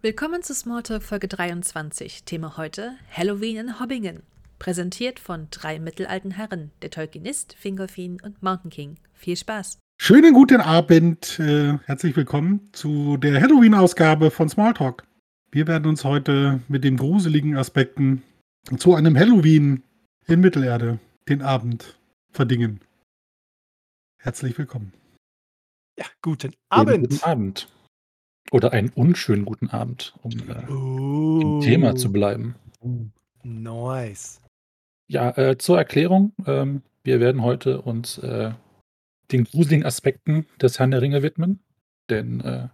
Willkommen zu Smalltalk Folge 23. Thema heute Halloween in Hobbingen. Präsentiert von drei mittelalten Herren, der Tolkienist, Fingolfin und Mountain King. Viel Spaß! Schönen guten Abend, äh, herzlich willkommen zu der Halloween-Ausgabe von Smalltalk. Wir werden uns heute mit den gruseligen Aspekten zu einem Halloween in Mittelerde den Abend verdingen. Herzlich willkommen. Ja, guten Abend. Guten Abend. Oder einen unschönen guten Abend, um äh, im Thema zu bleiben. Nice. Ja, äh, zur Erklärung. Ähm, wir werden heute uns äh, den gruseligen Aspekten des Herrn der Ringe widmen. Denn äh,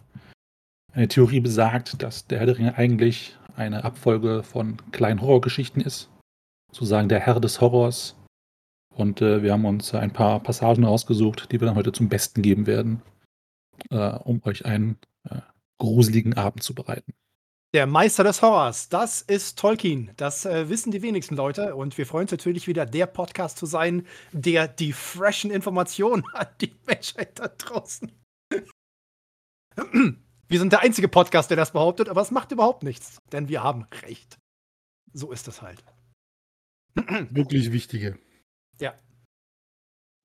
eine Theorie besagt, dass der Herr der Ringe eigentlich eine Abfolge von kleinen Horrorgeschichten ist. Sozusagen der Herr des Horrors. Und äh, wir haben uns ein paar Passagen rausgesucht, die wir dann heute zum Besten geben werden, äh, um euch einen gruseligen Abend zu bereiten. Der Meister des Horrors, das ist Tolkien. Das äh, wissen die wenigsten Leute. Und wir freuen uns natürlich wieder, der Podcast zu sein, der die freshen Informationen an die Menschheit da draußen. Wir sind der einzige Podcast, der das behauptet, aber es macht überhaupt nichts, denn wir haben recht. So ist es halt. Wirklich wichtige. Ja.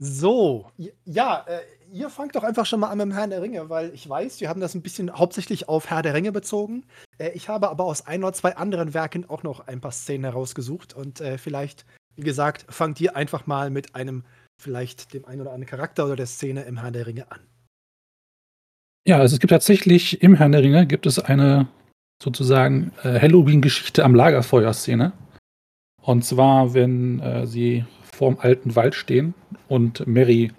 So, ja, äh, ihr fangt doch einfach schon mal an mit dem Herrn der Ringe, weil ich weiß, wir haben das ein bisschen hauptsächlich auf Herr der Ringe bezogen. Äh, ich habe aber aus ein oder zwei anderen Werken auch noch ein paar Szenen herausgesucht und äh, vielleicht, wie gesagt, fangt ihr einfach mal mit einem, vielleicht dem einen oder anderen Charakter oder der Szene im Herrn der Ringe an. Ja, also es gibt tatsächlich im Herrn der Ringe gibt es eine sozusagen äh, Halloween-Geschichte am Lagerfeuer-Szene. Und zwar, wenn äh, sie vorm alten Wald stehen und Mary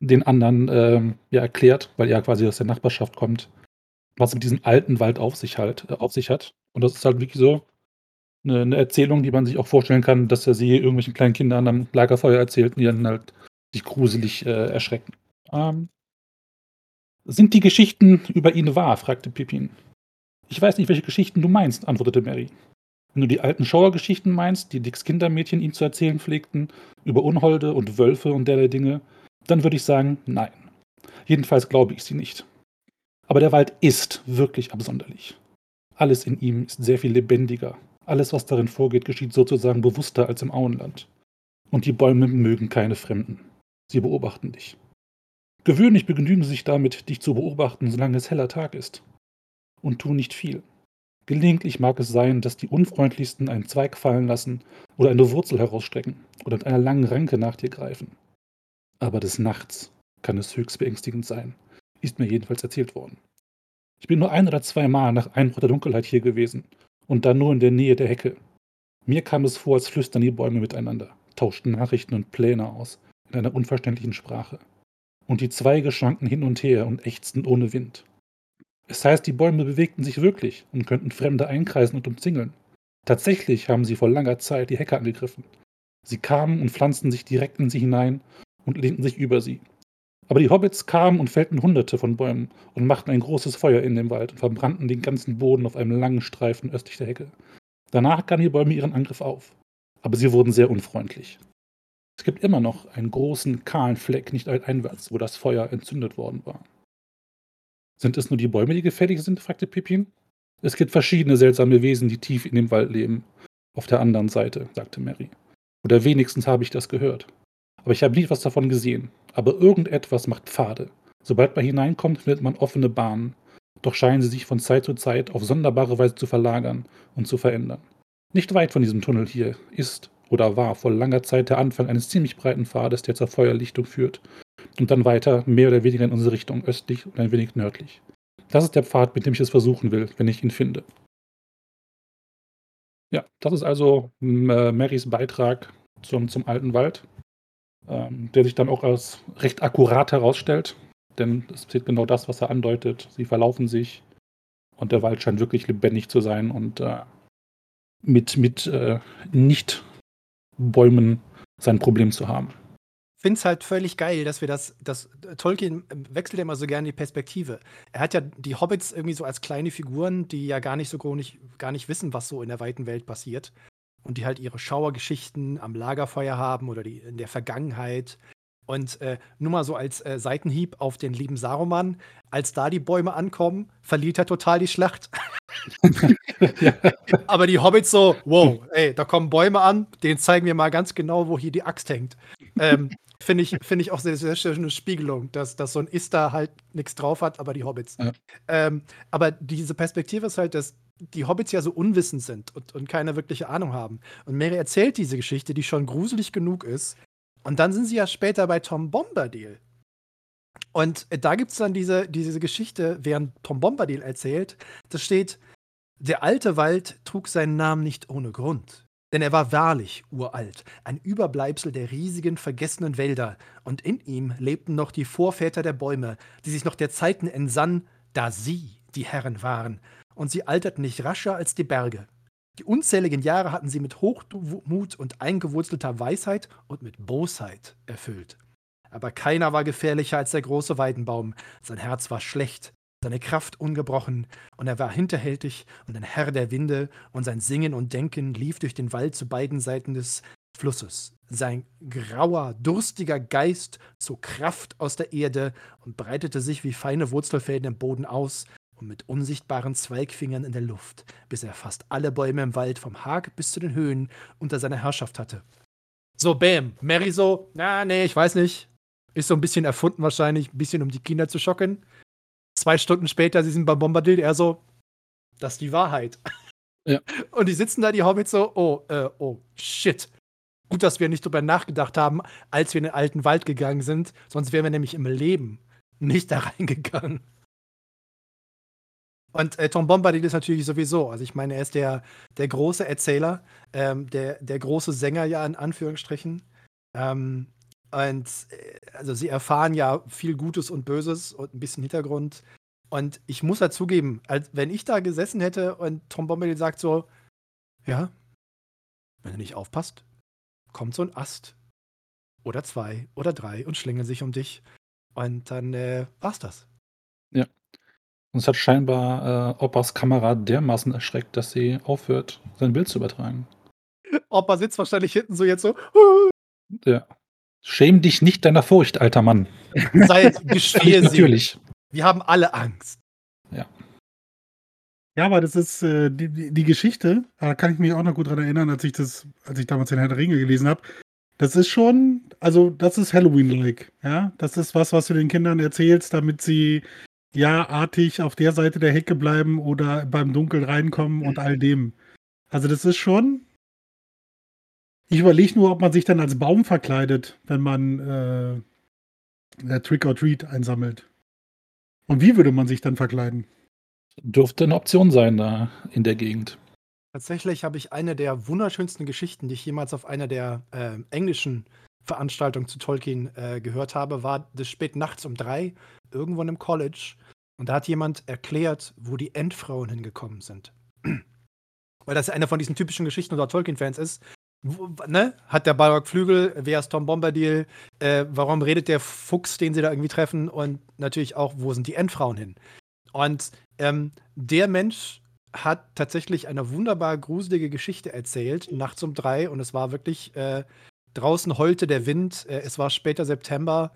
den anderen ähm, ja, erklärt, weil er quasi aus der Nachbarschaft kommt, was mit diesem alten Wald auf sich, halt, äh, auf sich hat. Und das ist halt wirklich so eine, eine, Erzählung, die man sich auch vorstellen kann, dass er sie irgendwelchen kleinen Kindern am Lagerfeuer erzählt, die dann halt sich gruselig äh, erschrecken. Ähm, sind die Geschichten über ihn wahr? fragte Pippin. Ich weiß nicht, welche Geschichten du meinst, antwortete Mary. Wenn du die alten Schauergeschichten meinst, die Dicks Kindermädchen ihm zu erzählen pflegten, über Unholde und Wölfe und derlei Dinge, dann würde ich sagen, nein. Jedenfalls glaube ich sie nicht. Aber der Wald ist wirklich absonderlich. Alles in ihm ist sehr viel lebendiger. Alles, was darin vorgeht, geschieht sozusagen bewusster als im Auenland. Und die Bäume mögen keine Fremden. Sie beobachten dich. Gewöhnlich begnügen sie sich damit, dich zu beobachten, solange es heller Tag ist. Und tun nicht viel. Gelegentlich mag es sein, dass die Unfreundlichsten einen Zweig fallen lassen oder eine Wurzel herausstrecken oder mit einer langen Ranke nach dir greifen. Aber des Nachts kann es höchst beängstigend sein, ist mir jedenfalls erzählt worden. Ich bin nur ein oder zwei Mal nach Einbruch der Dunkelheit hier gewesen und dann nur in der Nähe der Hecke. Mir kam es vor, als flüstern die Bäume miteinander, tauschten Nachrichten und Pläne aus in einer unverständlichen Sprache. Und die Zweige schwanken hin und her und ächzten ohne Wind. Es heißt, die Bäume bewegten sich wirklich und könnten Fremde einkreisen und umzingeln. Tatsächlich haben sie vor langer Zeit die Hecke angegriffen. Sie kamen und pflanzten sich direkt in sie hinein und lehnten sich über sie. Aber die Hobbits kamen und fällten hunderte von Bäumen und machten ein großes Feuer in dem Wald und verbrannten den ganzen Boden auf einem langen Streifen östlich der Hecke. Danach gaben die Bäume ihren Angriff auf. Aber sie wurden sehr unfreundlich. Es gibt immer noch einen großen, kahlen Fleck nicht einwärts, wo das Feuer entzündet worden war. Sind es nur die Bäume, die gefährlich sind? fragte Pippin. Es gibt verschiedene seltsame Wesen, die tief in dem Wald leben. Auf der anderen Seite, sagte Mary. Oder wenigstens habe ich das gehört. Aber ich habe nie etwas davon gesehen. Aber irgendetwas macht Pfade. Sobald man hineinkommt, findet man offene Bahnen. Doch scheinen sie sich von Zeit zu Zeit auf sonderbare Weise zu verlagern und zu verändern. Nicht weit von diesem Tunnel hier ist oder war vor langer Zeit der Anfang eines ziemlich breiten Pfades, der zur Feuerlichtung führt und dann weiter mehr oder weniger in unsere Richtung, östlich und ein wenig nördlich. Das ist der Pfad, mit dem ich es versuchen will, wenn ich ihn finde. Ja, das ist also äh, Marys Beitrag zum, zum alten Wald, ähm, der sich dann auch als recht akkurat herausstellt, denn es passiert genau das, was er andeutet. Sie verlaufen sich und der Wald scheint wirklich lebendig zu sein und äh, mit, mit äh, Nicht-Bäumen sein Problem zu haben finde es halt völlig geil, dass wir das, das Tolkien wechselt ja immer so gerne die Perspektive. Er hat ja die Hobbits irgendwie so als kleine Figuren, die ja gar nicht so nicht, gar nicht wissen, was so in der weiten Welt passiert. Und die halt ihre Schauergeschichten am Lagerfeuer haben oder die in der Vergangenheit. Und äh, nur mal so als äh, Seitenhieb auf den lieben Saruman, als da die Bäume ankommen, verliert er total die Schlacht. ja. Aber die Hobbits so, wow, ey, da kommen Bäume an, denen zeigen wir mal ganz genau, wo hier die Axt hängt. Ähm, Finde ich, find ich auch sehr, sehr schöne Spiegelung, dass, dass so ein Ista halt nichts drauf hat, aber die Hobbits. Ja. Ähm, aber diese Perspektive ist halt, dass die Hobbits ja so unwissend sind und, und keine wirkliche Ahnung haben. Und Mary erzählt diese Geschichte, die schon gruselig genug ist. Und dann sind sie ja später bei Tom Bombadil. Und da gibt es dann diese, diese Geschichte, während Tom Bombadil erzählt, da steht, der alte Wald trug seinen Namen nicht ohne Grund. Denn er war wahrlich uralt, ein Überbleibsel der riesigen, vergessenen Wälder, und in ihm lebten noch die Vorväter der Bäume, die sich noch der Zeiten entsannen, da sie die Herren waren, und sie alterten nicht rascher als die Berge. Die unzähligen Jahre hatten sie mit Hochmut und eingewurzelter Weisheit und mit Bosheit erfüllt. Aber keiner war gefährlicher als der große Weidenbaum. Sein Herz war schlecht, seine Kraft ungebrochen, und er war hinterhältig und ein Herr der Winde, und sein Singen und Denken lief durch den Wald zu beiden Seiten des Flusses. Sein grauer, durstiger Geist zog Kraft aus der Erde und breitete sich wie feine Wurzelfäden im Boden aus und mit unsichtbaren Zweigfingern in der Luft, bis er fast alle Bäume im Wald vom Hag bis zu den Höhen unter seiner Herrschaft hatte. So, bam. Mary so, na, nee, ich weiß nicht. Ist so ein bisschen erfunden wahrscheinlich, ein bisschen um die Kinder zu schocken. Zwei Stunden später, sie sind bei Bombadil, er so, das ist die Wahrheit. Ja. Und die sitzen da, die Hobbits so, oh, äh, oh, shit. Gut, dass wir nicht drüber nachgedacht haben, als wir in den alten Wald gegangen sind, sonst wären wir nämlich im Leben nicht da reingegangen. Und äh, Tom Bombadil ist natürlich sowieso, also ich meine, er ist der, der große Erzähler, ähm, der, der große Sänger ja in Anführungsstrichen. Ähm, und äh, also sie erfahren ja viel Gutes und Böses und ein bisschen Hintergrund. Und ich muss dazugeben, als wenn ich da gesessen hätte und Tom Bombadil sagt so, ja, wenn du nicht aufpasst, kommt so ein Ast oder zwei oder drei und schlingelt sich um dich. Und dann äh, war's das. Ja. Und es hat scheinbar äh, Oppas Kamera dermaßen erschreckt, dass sie aufhört, sein Bild zu übertragen. Opa sitzt wahrscheinlich hinten so jetzt so. Ja. Schäm dich nicht deiner Furcht, alter Mann. Sei gestehe sie. Natürlich. Wir haben alle Angst. Ja. Ja, aber das ist äh, die, die, die, Geschichte, da kann ich mich auch noch gut dran erinnern, als ich das, als ich damals den Herr der Ringe gelesen habe. Das ist schon, also das ist Halloween-like, ja. Das ist was, was du den Kindern erzählst, damit sie ja artig auf der Seite der Hecke bleiben oder beim Dunkel reinkommen und all dem. Also das ist schon. Ich überlege nur, ob man sich dann als Baum verkleidet, wenn man äh, Trick or Treat einsammelt. Und wie würde man sich dann verkleiden? Dürfte eine Option sein da in der Gegend. Tatsächlich habe ich eine der wunderschönsten Geschichten, die ich jemals auf einer der äh, englischen Veranstaltungen zu Tolkien äh, gehört habe, war des spät nachts um drei irgendwo in einem College. Und da hat jemand erklärt, wo die Endfrauen hingekommen sind. Weil das eine von diesen typischen Geschichten unter Tolkien-Fans ist. Ne? Hat der Balrog Flügel? Wer ist Tom Bombadil? Äh, warum redet der Fuchs, den sie da irgendwie treffen? Und natürlich auch, wo sind die Endfrauen hin? Und ähm, der Mensch hat tatsächlich eine wunderbar gruselige Geschichte erzählt, nachts um drei. Und es war wirklich, äh, draußen heulte der Wind. Äh, es war später September.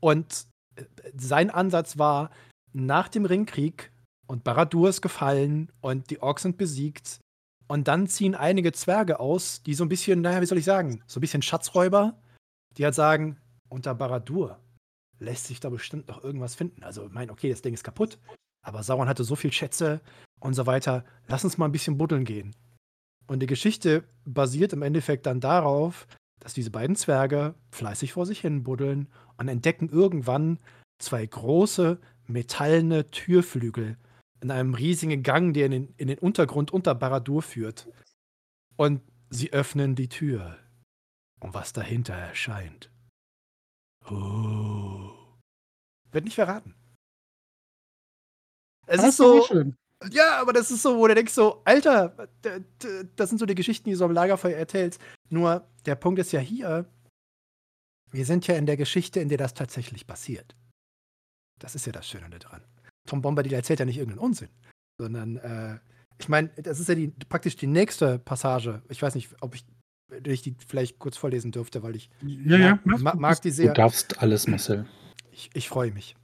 Und äh, sein Ansatz war, nach dem Ringkrieg und Baradur ist gefallen und die Orks sind besiegt. Und dann ziehen einige Zwerge aus, die so ein bisschen, naja, wie soll ich sagen, so ein bisschen Schatzräuber, die halt sagen, unter Baradur lässt sich da bestimmt noch irgendwas finden. Also, ich meine, okay, das Ding ist kaputt, aber Sauron hatte so viel Schätze und so weiter. Lass uns mal ein bisschen buddeln gehen. Und die Geschichte basiert im Endeffekt dann darauf, dass diese beiden Zwerge fleißig vor sich hin buddeln und entdecken irgendwann zwei große, metallene Türflügel in einem riesigen Gang, der in den, in den Untergrund unter Baradur führt. Und sie öffnen die Tür. Und was dahinter erscheint. Oh. Wird nicht verraten. Es das ist so. Schön. Ja, aber das ist so, wo du denkst so, Alter, das sind so die Geschichten, die du so am Lagerfeuer erzählst. Nur der Punkt ist ja hier, wir sind ja in der Geschichte, in der das tatsächlich passiert. Das ist ja das Schöne daran. Tom Bombadil erzählt ja nicht irgendeinen Unsinn, sondern äh, ich meine, das ist ja die, praktisch die nächste Passage. Ich weiß nicht, ob ich ich die vielleicht kurz vorlesen dürfte, weil ich Ja, ja. mag, ma- mag die Du sehr. darfst alles, Marcel. Ich, ich freue mich.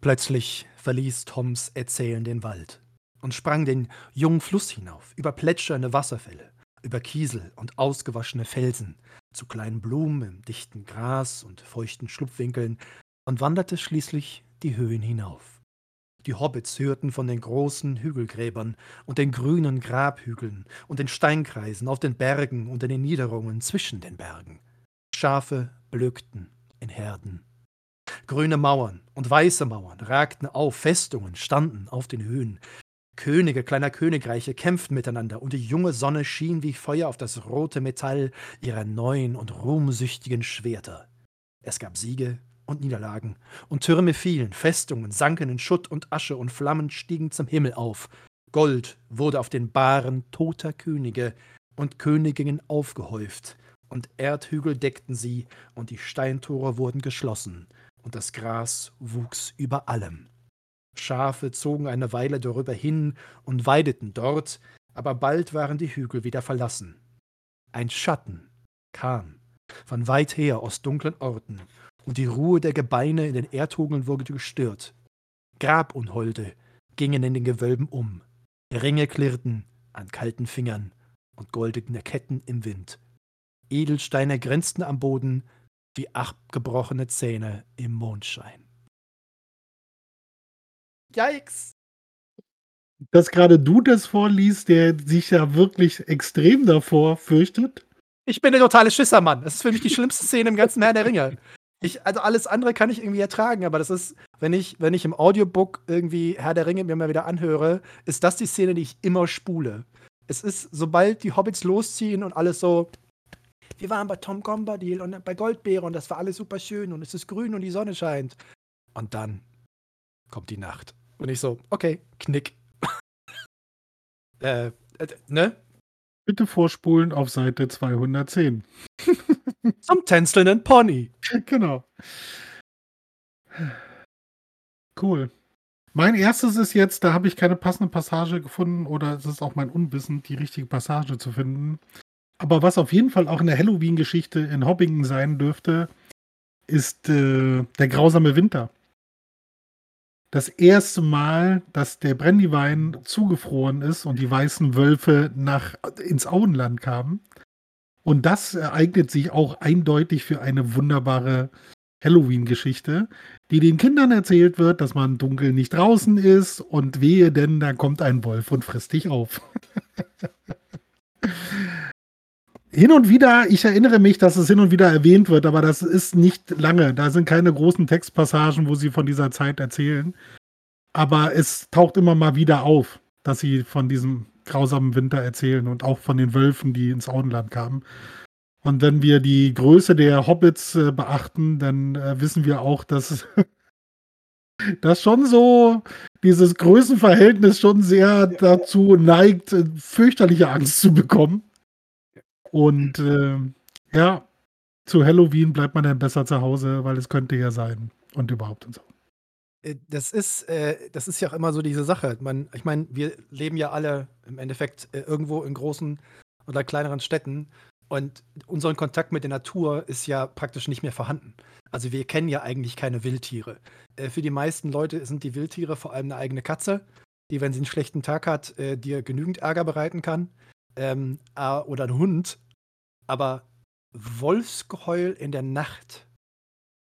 Plötzlich verließ Toms Erzählen den Wald und sprang den jungen Fluss hinauf, über plätschernde Wasserfälle, über Kiesel und ausgewaschene Felsen, zu kleinen Blumen im dichten Gras und feuchten Schlupfwinkeln und wanderte schließlich die Höhen hinauf. Die Hobbits hörten von den großen Hügelgräbern und den grünen Grabhügeln und den Steinkreisen auf den Bergen und in den Niederungen zwischen den Bergen. Schafe blökten in Herden. Grüne Mauern und weiße Mauern ragten auf, Festungen standen auf den Höhen. Könige kleiner Königreiche kämpften miteinander, und die junge Sonne schien wie Feuer auf das rote Metall ihrer neuen und ruhmsüchtigen Schwerter. Es gab Siege und Niederlagen, und Türme fielen, Festungen sanken in Schutt und Asche, und Flammen stiegen zum Himmel auf. Gold wurde auf den Bahren toter Könige und Königinnen aufgehäuft, und Erdhügel deckten sie, und die Steintore wurden geschlossen, und das Gras wuchs über allem. Schafe zogen eine Weile darüber hin und weideten dort, aber bald waren die Hügel wieder verlassen. Ein Schatten kam von weit her aus dunklen Orten, und die Ruhe der Gebeine in den Erdhugeln wurde gestört. Grabunholde gingen in den Gewölben um, Ringe klirrten an kalten Fingern und goldene Ketten im Wind. Edelsteine grenzten am Boden wie abgebrochene Zähne im Mondschein. Yikes! Dass gerade du das vorliest, der sich ja wirklich extrem davor fürchtet. Ich bin der totale Schissermann. Das ist für mich die schlimmste Szene im ganzen Herr der Ringe. Ich, also alles andere kann ich irgendwie ertragen, aber das ist, wenn ich, wenn ich im Audiobook irgendwie Herr der Ringe mir mal wieder anhöre, ist das die Szene, die ich immer spule. Es ist, sobald die Hobbits losziehen und alles so, wir waren bei Tom Bombadil und bei Goldbeere und das war alles super schön und es ist grün und die Sonne scheint. Und dann kommt die Nacht. Und ich so, okay, Knick. äh, äh, ne? Bitte vorspulen auf Seite 210. Zum tänzelnden Pony. genau. Cool. Mein erstes ist jetzt, da habe ich keine passende Passage gefunden oder es ist auch mein Unwissen, die richtige Passage zu finden. Aber was auf jeden Fall auch eine Halloween-Geschichte in Hobbingen sein dürfte, ist äh, der grausame Winter. Das erste Mal, dass der Brandywein zugefroren ist und die weißen Wölfe nach, ins Auenland kamen. Und das ereignet sich auch eindeutig für eine wunderbare Halloween-Geschichte, die den Kindern erzählt wird, dass man dunkel nicht draußen ist und wehe denn, da kommt ein Wolf und frisst dich auf. hin und wieder, ich erinnere mich, dass es hin und wieder erwähnt wird, aber das ist nicht lange. Da sind keine großen Textpassagen, wo sie von dieser Zeit erzählen. Aber es taucht immer mal wieder auf, dass sie von diesem grausamen Winter erzählen und auch von den Wölfen, die ins Auenland kamen. Und wenn wir die Größe der Hobbits äh, beachten, dann äh, wissen wir auch, dass das schon so dieses Größenverhältnis schon sehr dazu neigt, äh, fürchterliche Angst zu bekommen. Und äh, ja, zu Halloween bleibt man dann besser zu Hause, weil es könnte ja sein und überhaupt und so. Äh, Das ist, äh, das ist ja auch immer so diese Sache. Man, ich meine, wir leben ja alle im Endeffekt äh, irgendwo in großen oder kleineren Städten und unser Kontakt mit der Natur ist ja praktisch nicht mehr vorhanden. Also wir kennen ja eigentlich keine Wildtiere. Äh, für die meisten Leute sind die Wildtiere vor allem eine eigene Katze, die, wenn sie einen schlechten Tag hat, äh, dir genügend Ärger bereiten kann. Ähm, äh, oder ein Hund. Aber Wolfsgeheul in der Nacht,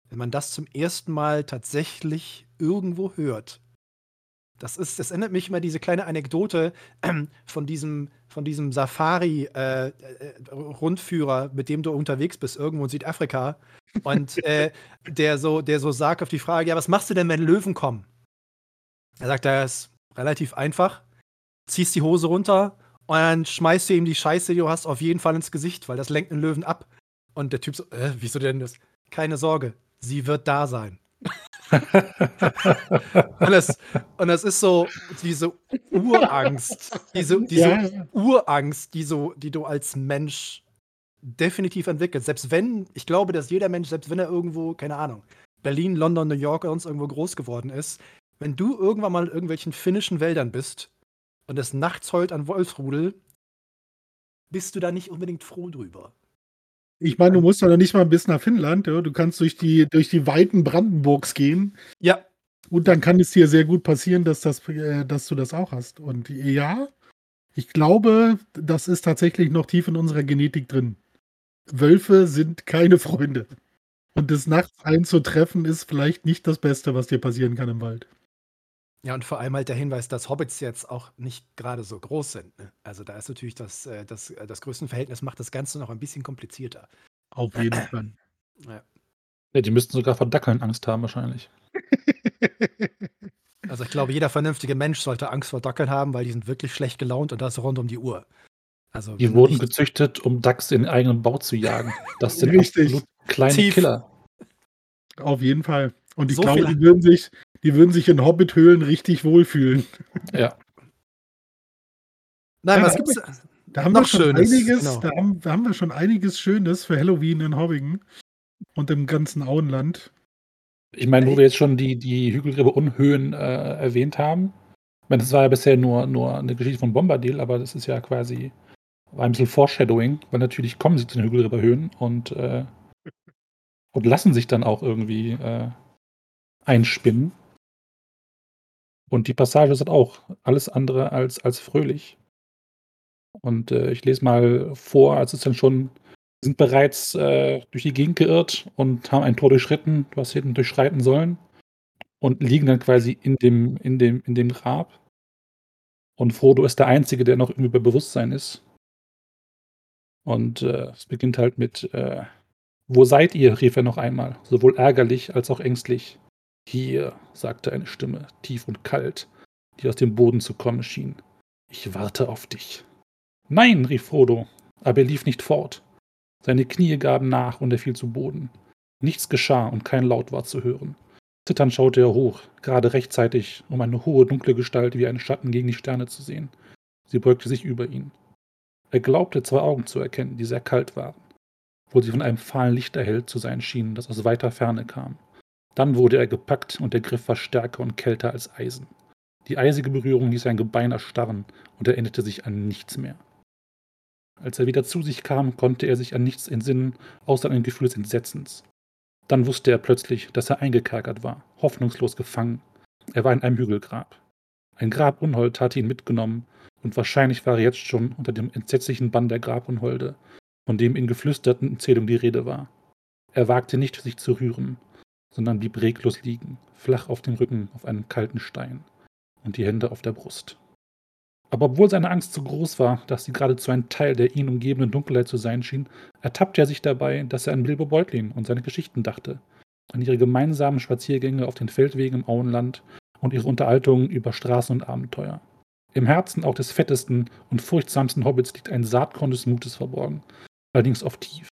wenn man das zum ersten Mal tatsächlich irgendwo hört. Das ist, das erinnert mich immer diese kleine Anekdote ähm, von diesem, von diesem Safari-Rundführer, mit dem du unterwegs bist, irgendwo in Südafrika. Und äh, der, so, der so sagt auf die Frage: Ja, was machst du denn, wenn Löwen kommen? Er sagt, das ist relativ einfach. Ziehst die Hose runter und dann schmeißt du ihm die Scheiße, die du hast, auf jeden Fall ins Gesicht, weil das lenkt einen Löwen ab. Und der Typ so: äh, Wieso denn das? Keine Sorge, sie wird da sein. und, das, und das ist so diese Urangst, diese, diese Ja. Urangst, die, so, die du als Mensch definitiv entwickelst. Selbst wenn, ich glaube, dass jeder Mensch, selbst wenn er irgendwo, keine Ahnung, Berlin, London, New York oder sonst irgendwo groß geworden ist, wenn du irgendwann mal in irgendwelchen finnischen Wäldern bist und es nachts heult an Wolfsrudel, bist du da nicht unbedingt froh drüber. Ich meine, du musst doch nicht mal bis nach Finnland. Ja? Du kannst durch die, durch die Weiten Brandenburgs gehen. Ja. Und dann kann es dir sehr gut passieren, dass, das, äh, dass du das auch hast. Und ja, ich glaube, das ist tatsächlich noch tief in unserer Genetik drin. Wölfe sind keine Freunde. Und des Nachts einzutreffen ist vielleicht nicht das Beste, was dir passieren kann im Wald. Ja, und vor allem halt der Hinweis, dass Hobbits jetzt auch nicht gerade so groß sind. Ne? Also da ist natürlich das, äh, das, äh, das Größenverhältnis macht das Ganze noch ein bisschen komplizierter. Auf jeden Fall. Ja. ja, die müssten sogar vor Dackeln Angst haben wahrscheinlich. Also ich glaube, jeder vernünftige Mensch sollte Angst vor Dackeln haben, weil die sind wirklich schlecht gelaunt und das rund um die Uhr. Also die wurden gezüchtet, um Dachs in den eigenen Bau zu jagen. Das sind Richtig. kleine Tief. Killer. Auf jeden Fall. Und ich so glaube, die würden sich, die würden sich in Hobbit-Höhlen richtig wohlfühlen. Ja. Nein, was gibt's da haben noch wir schon Schönes? einiges, genau. da, haben, da haben wir schon einiges Schönes für Halloween in Hobbingen und im ganzen Auenland. Ich meine, wo wir jetzt schon die, die Hügelgräber Unhöhen äh, erwähnt haben. Ich meine, das war ja bisher nur, nur eine Geschichte von Bombadil, aber das ist ja quasi ein bisschen Foreshadowing, weil natürlich kommen sie zu den Hügelgräber Höhen und, äh, und lassen sich dann auch irgendwie äh, einspinnen. Und die Passage ist auch alles andere als, als fröhlich. Und äh, ich lese mal vor, als es dann schon, sind bereits äh, durch die Gegend geirrt und haben ein Tor durchschritten, was sie hätten durchschreiten sollen. Und liegen dann quasi in dem, in dem, in dem Grab. Und Frodo ist der Einzige, der noch irgendwie bei Bewusstsein ist. Und äh, es beginnt halt mit, äh, wo seid ihr? rief er noch einmal, sowohl ärgerlich als auch ängstlich. Hier, sagte eine Stimme, tief und kalt, die aus dem Boden zu kommen schien. Ich warte auf dich. Nein, rief Frodo, aber er lief nicht fort. Seine Knie gaben nach und er fiel zu Boden. Nichts geschah und kein Laut war zu hören. Zitternd schaute er hoch, gerade rechtzeitig, um eine hohe, dunkle Gestalt wie einen Schatten gegen die Sterne zu sehen. Sie beugte sich über ihn. Er glaubte, zwei Augen zu erkennen, die sehr kalt waren, obwohl sie von einem fahlen Licht erhellt zu sein schienen, das aus weiter Ferne kam. Dann wurde er gepackt und der Griff war stärker und kälter als Eisen. Die eisige Berührung ließ sein Gebein erstarren und erinnerte sich an nichts mehr. Als er wieder zu sich kam, konnte er sich an nichts entsinnen, außer an ein Gefühl des Entsetzens. Dann wusste er plötzlich, dass er eingekerkert war, hoffnungslos gefangen. Er war in einem Hügelgrab. Ein Grabunhold hatte ihn mitgenommen, und wahrscheinlich war er jetzt schon unter dem entsetzlichen Bann der Grabunholde, von dem in geflüsterten Erzählungen die Rede war. Er wagte nicht, sich zu rühren, sondern blieb reglos liegen, flach auf dem Rücken auf einem kalten Stein und die Hände auf der Brust. Aber obwohl seine Angst so groß war, dass sie geradezu ein Teil der ihn umgebenden Dunkelheit zu sein schien, ertappte er sich dabei, dass er an Bilbo Beutlin und seine Geschichten dachte, an ihre gemeinsamen Spaziergänge auf den Feldwegen im Auenland und ihre Unterhaltungen über Straßen und Abenteuer. Im Herzen auch des fettesten und furchtsamsten Hobbits liegt ein Saatkorn des Mutes verborgen, allerdings oft tief,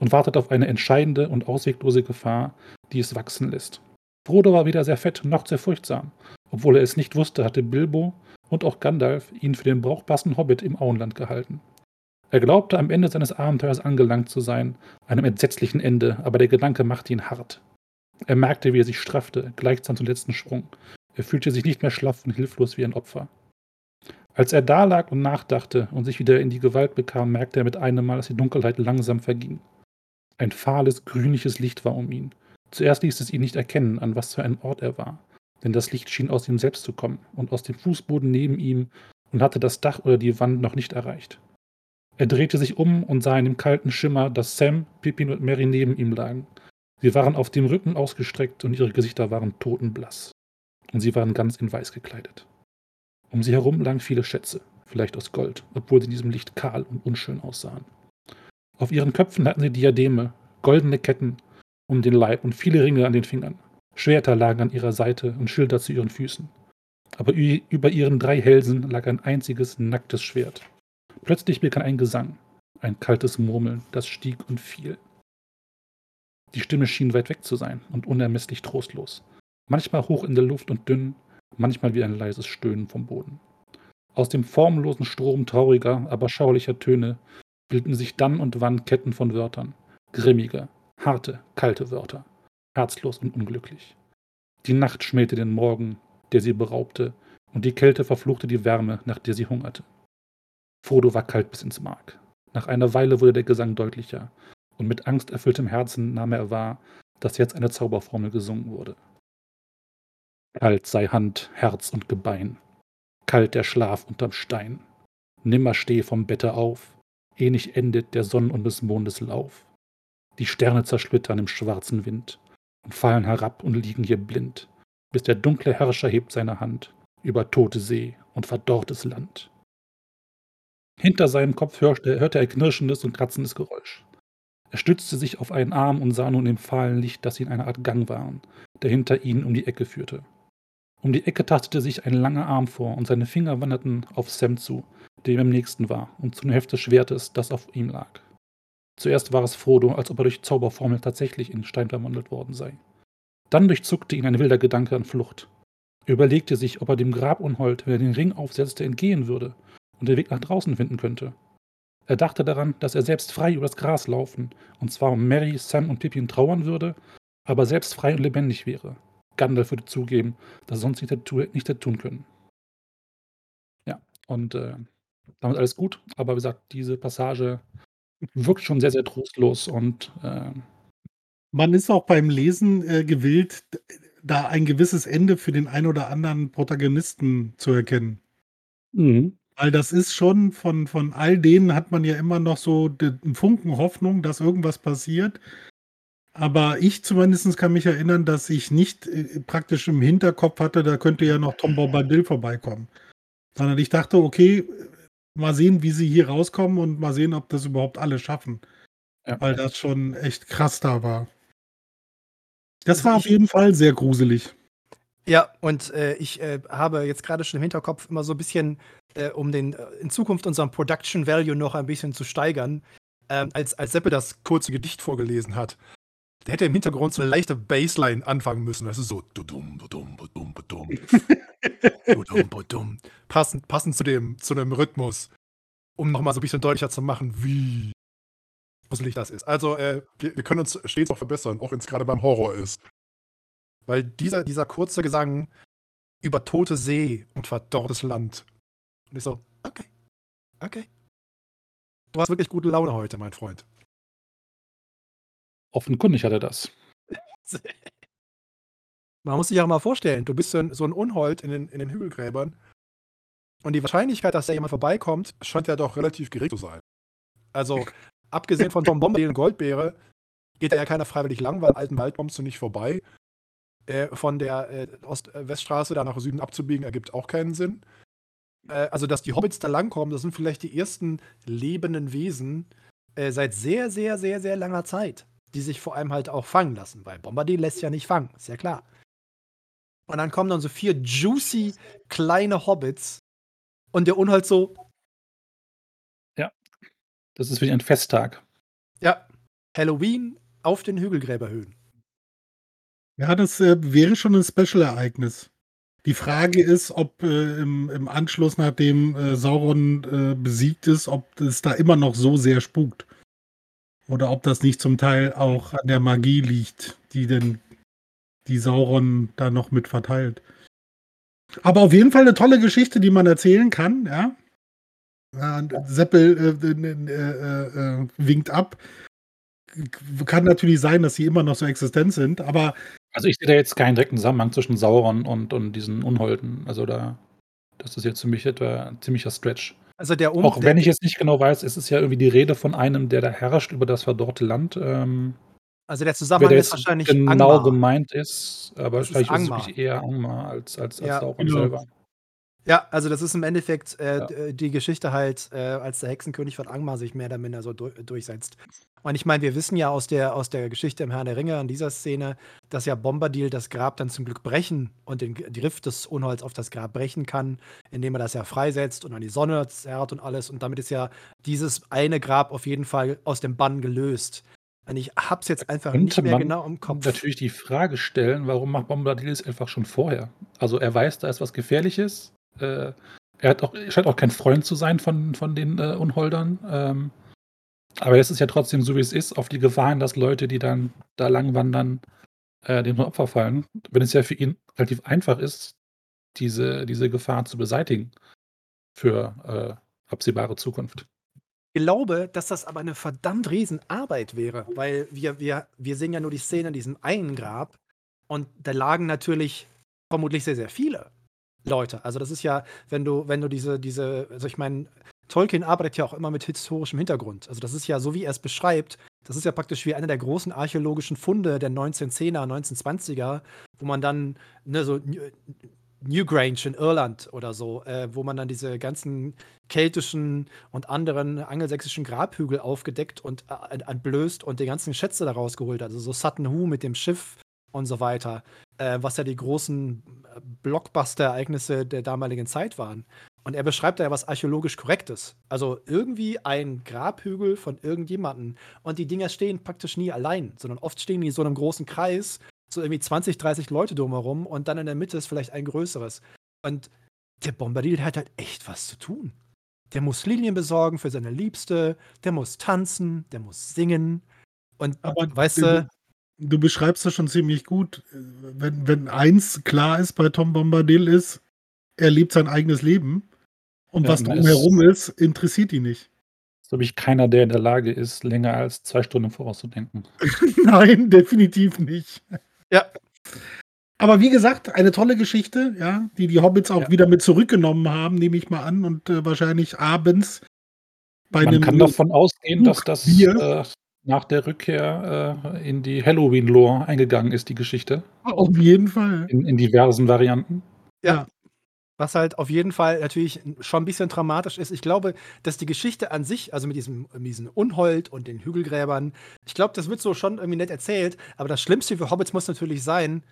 und wartet auf eine entscheidende und ausweglose Gefahr, die es wachsen lässt. Frodo war weder sehr fett noch sehr furchtsam. Obwohl er es nicht wusste, hatte Bilbo und auch Gandalf ihn für den brauchbarsten Hobbit im Auenland gehalten. Er glaubte, am Ende seines Abenteuers angelangt zu sein, einem entsetzlichen Ende, aber der Gedanke machte ihn hart. Er merkte, wie er sich straffte, gleichsam zum letzten Sprung. Er fühlte sich nicht mehr schlaff und hilflos wie ein Opfer. Als er da lag und nachdachte und sich wieder in die Gewalt bekam, merkte er mit einem Mal, dass die Dunkelheit langsam verging. Ein fahles, grünliches Licht war um ihn. Zuerst ließ es ihn nicht erkennen, an was für einem Ort er war, denn das Licht schien aus ihm selbst zu kommen und aus dem Fußboden neben ihm und hatte das Dach oder die Wand noch nicht erreicht. Er drehte sich um und sah in dem kalten Schimmer, dass Sam, Pippin und Mary neben ihm lagen. Sie waren auf dem Rücken ausgestreckt und ihre Gesichter waren totenblass. Und sie waren ganz in Weiß gekleidet. Um sie herum lagen viele Schätze, vielleicht aus Gold, obwohl sie in diesem Licht kahl und unschön aussahen. Auf ihren Köpfen hatten sie Diademe, goldene Ketten um den Leib und viele Ringe an den Fingern. Schwerter lagen an ihrer Seite und Schilder zu ihren Füßen. Aber über ihren drei Hälsen lag ein einziges nacktes Schwert. Plötzlich begann ein Gesang, ein kaltes Murmeln, das stieg und fiel. Die Stimme schien weit weg zu sein und unermesslich trostlos. Manchmal hoch in der Luft und dünn, manchmal wie ein leises Stöhnen vom Boden. Aus dem formlosen Strom trauriger, aber schauerlicher Töne bildeten sich dann und wann Ketten von Wörtern, grimmige, harte, kalte Wörter, herzlos und unglücklich. Die Nacht schmähte den Morgen, der sie beraubte, und die Kälte verfluchte die Wärme, nach der sie hungerte. Frodo war kalt bis ins Mark. Nach einer Weile wurde der Gesang deutlicher, und mit angsterfülltem Herzen nahm er wahr, dass jetzt eine Zauberformel gesungen wurde. Kalt sei Hand, Herz und Gebein, kalt der Schlaf unterm Stein. Nimmer steh vom Bette auf, eh nicht endet der Sonn und des Mondes Lauf. Die Sterne zersplittern im schwarzen Wind und fallen herab und liegen hier blind, bis der dunkle Herrscher hebt seine Hand über tote See und verdorrtes Land. Hinter seinem Kopf hörte, hörte er knirschendes und kratzendes Geräusch. Er stützte sich auf einen Arm und sah nun im fahlen Licht, dass sie in einer Art Gang waren, der hinter ihnen um die Ecke führte. Um die Ecke tastete sich ein langer Arm vor, und seine Finger wanderten auf Sam zu, der ihm am nächsten war, und zu dem Heft des Schwertes, das auf ihm lag. Zuerst war es Frodo, als ob er durch Zauberformel tatsächlich in Stein verwandelt worden sei. Dann durchzuckte ihn ein wilder Gedanke an Flucht. Er überlegte sich, ob er dem Grabunhold, wenn er den Ring aufsetzte, entgehen würde und den Weg nach draußen finden könnte. Er dachte daran, dass er selbst frei über das Gras laufen, und zwar um Mary, Sam und Pippin trauern würde, aber selbst frei und lebendig wäre. Gandalf würde zugeben, dass er sonst nicht hätte, nicht hätte tun können. Ja, und äh, damit alles gut, aber wie gesagt, diese Passage wirkt schon sehr, sehr trostlos und äh, Man ist auch beim Lesen äh, gewillt, da ein gewisses Ende für den ein oder anderen Protagonisten zu erkennen. mhm. Weil das ist schon von, von all denen hat man ja immer noch so den Funken Hoffnung, dass irgendwas passiert. Aber ich zumindest kann mich erinnern, dass ich nicht äh, praktisch im Hinterkopf hatte, da könnte ja noch Tom Bombadil vorbeikommen. Sondern ich dachte, okay, mal sehen, wie sie hier rauskommen und mal sehen, ob das überhaupt alle schaffen. Ja. Weil das schon echt krass da war. Das war auf jeden Fall sehr gruselig. Ja, und äh, ich äh, habe jetzt gerade schon im Hinterkopf immer so ein bisschen, äh, um den äh, in Zukunft unseren Production Value noch ein bisschen zu steigern, ähm, als, als Seppe das kurze Gedicht vorgelesen hat. Der hätte im Hintergrund so eine leichte Bassline anfangen müssen. Das ist so dudum, dudum, dudum, dudum. dudum, dudum. Passend, passend zu dem, zu dem Rhythmus. Um nochmal so ein bisschen deutlicher zu machen, wie gruselig das ist. Also, äh, wir, wir können uns stets auch verbessern, auch wenn es gerade beim Horror ist. Weil dieser, dieser kurze Gesang über tote See und verdorrtes Land. Und ich so, okay, okay. Du hast wirklich gute Laune heute, mein Freund. Offenkundig hat er das. Man muss sich ja mal vorstellen, du bist so ein, so ein Unhold in den, in den Hügelgräbern. Und die Wahrscheinlichkeit, dass da jemand vorbeikommt, scheint ja doch relativ gering zu sein. Also, abgesehen von Tom Bombadil und Goldbeere, geht da ja keiner freiwillig lang, weil alten Wald kommst du nicht vorbei. Äh, von der äh, Ost-Weststraße da nach Süden abzubiegen, ergibt auch keinen Sinn. Äh, also, dass die Hobbits da langkommen, das sind vielleicht die ersten lebenden Wesen äh, seit sehr, sehr, sehr, sehr langer Zeit, die sich vor allem halt auch fangen lassen, weil Bombadil lässt ja nicht fangen, ist ja klar. Und dann kommen dann so vier juicy kleine Hobbits und der Unhold so, Das ist wie ein Festtag. ja, Halloween auf den Hügelgräberhöhen. Ja, das äh, wäre schon ein Special-Ereignis. Die Frage ist, ob äh, im, im Anschluss, nachdem äh, Sauron äh, besiegt ist, ob es da immer noch so sehr spukt. Oder ob das nicht zum Teil auch an der Magie liegt, die denn die Sauron da noch mit verteilt. Aber auf jeden Fall eine tolle Geschichte, die man erzählen kann, ja. Seppel äh, äh, äh, äh, winkt ab. Kann natürlich sein, dass sie immer noch so existent sind, aber Also ich sehe da jetzt keinen direkten Zusammenhang zwischen Sauron und, und diesen Unholden. Also da, das ist jetzt für mich etwa ein ziemlicher Stretch. Also der um Auch der, wenn ich jetzt nicht genau weiß, es ist ja irgendwie die Rede von einem, der da herrscht über das verdorrte Land. Ähm, also der Zusammenhang der ist wahrscheinlich genau Angmar. gemeint ist, aber Das ist vielleicht ist es Angmar. wirklich eher Angmar als, als, als Ja, Sauron genau. selber. Ja, also das ist im Endeffekt äh, Ja. d- die Geschichte halt, äh, als der Hexenkönig von Angmar sich mehr oder minder so du durchsetzt. Und ich meine, wir wissen ja aus der, aus der Geschichte im Herrn der Ringe, an dieser Szene, dass ja Bombadil das Grab dann zum Glück brechen und den Rift des Unholds auf das Grab brechen kann, indem er das ja freisetzt und an die Sonne zerrt und alles. Und damit ist ja dieses eine Grab auf jeden Fall aus dem Bann gelöst. Und ich hab's jetzt einfach nicht Könnte mehr man genau im Kopf. natürlich die Frage stellen, warum macht Bombadil es einfach schon vorher? Also er weiß, da ist was Gefährliches. Äh, er hat auch, scheint auch kein Freund zu sein von, von den äh, Unholdern. Ähm, aber es ist ja trotzdem so, wie es ist, auf die Gefahren, dass Leute, die dann da lang wandern, äh, dem Opfer fallen. Wenn es ja für ihn relativ einfach ist, diese, diese Gefahr zu beseitigen für äh, absehbare Zukunft. glaube, dass das aber eine verdammt riesen Arbeit wäre, weil wir, wir, wir sehen ja nur die Szene in diesem einen Grab und da lagen natürlich vermutlich sehr, sehr viele Leute. Also das ist ja, wenn du, wenn du diese, diese, also ich meine, Tolkien arbeitet ja auch immer mit historischem Hintergrund. Also das ist ja, so wie er es beschreibt, das ist ja praktisch wie einer der großen archäologischen Funde der 1910er, 1920er, wo man dann, ne, so Newgrange in Irland oder so, äh, wo man dann diese ganzen keltischen und anderen angelsächsischen Grabhügel aufgedeckt und äh, entblößt und die ganzen Schätze daraus geholt hat. Also so Sutton Hoo mit dem Schiff und so weiter, äh, was ja die großen Blockbuster-Ereignisse der damaligen Zeit waren. Und er beschreibt da ja was archäologisch Korrektes. Also irgendwie ein Grabhügel von irgendjemandem. Und die Dinger stehen praktisch nie allein, sondern oft stehen die in so einem großen Kreis so irgendwie 20, 30 Leute drumherum und dann in der Mitte ist vielleicht ein größeres. Und der Bombadil hat halt echt was zu tun. Der muss Lilien besorgen für seine Liebste, der muss tanzen, der muss singen. Und Aber weißt du, du beschreibst das schon ziemlich gut. Wenn, wenn eins klar ist bei Tom Bombadil ist, er lebt sein eigenes Leben und ja, was drumherum ist, interessiert ihn nicht. So wie ich keiner, der in der Lage ist, länger als zwei Stunden vorauszudenken. Nein, definitiv nicht. Ja. Aber wie gesagt, eine tolle Geschichte, ja, die die Hobbits auch ja. wieder mit zurückgenommen haben, nehme ich mal an, und äh, wahrscheinlich abends bei Man einem. Man kann davon ausgehen, dass das äh, nach der Rückkehr äh, in die Halloween-Lore eingegangen ist, die Geschichte. Auf jeden Fall. In, in diversen Varianten. Ja. Was halt auf jeden Fall natürlich schon ein bisschen dramatisch ist. Ich glaube, dass die Geschichte an sich, also mit diesem, mit diesem Unhold und den Hügelgräbern, ich glaube, das wird so schon irgendwie nett erzählt. Aber das Schlimmste für Hobbits muss natürlich sein,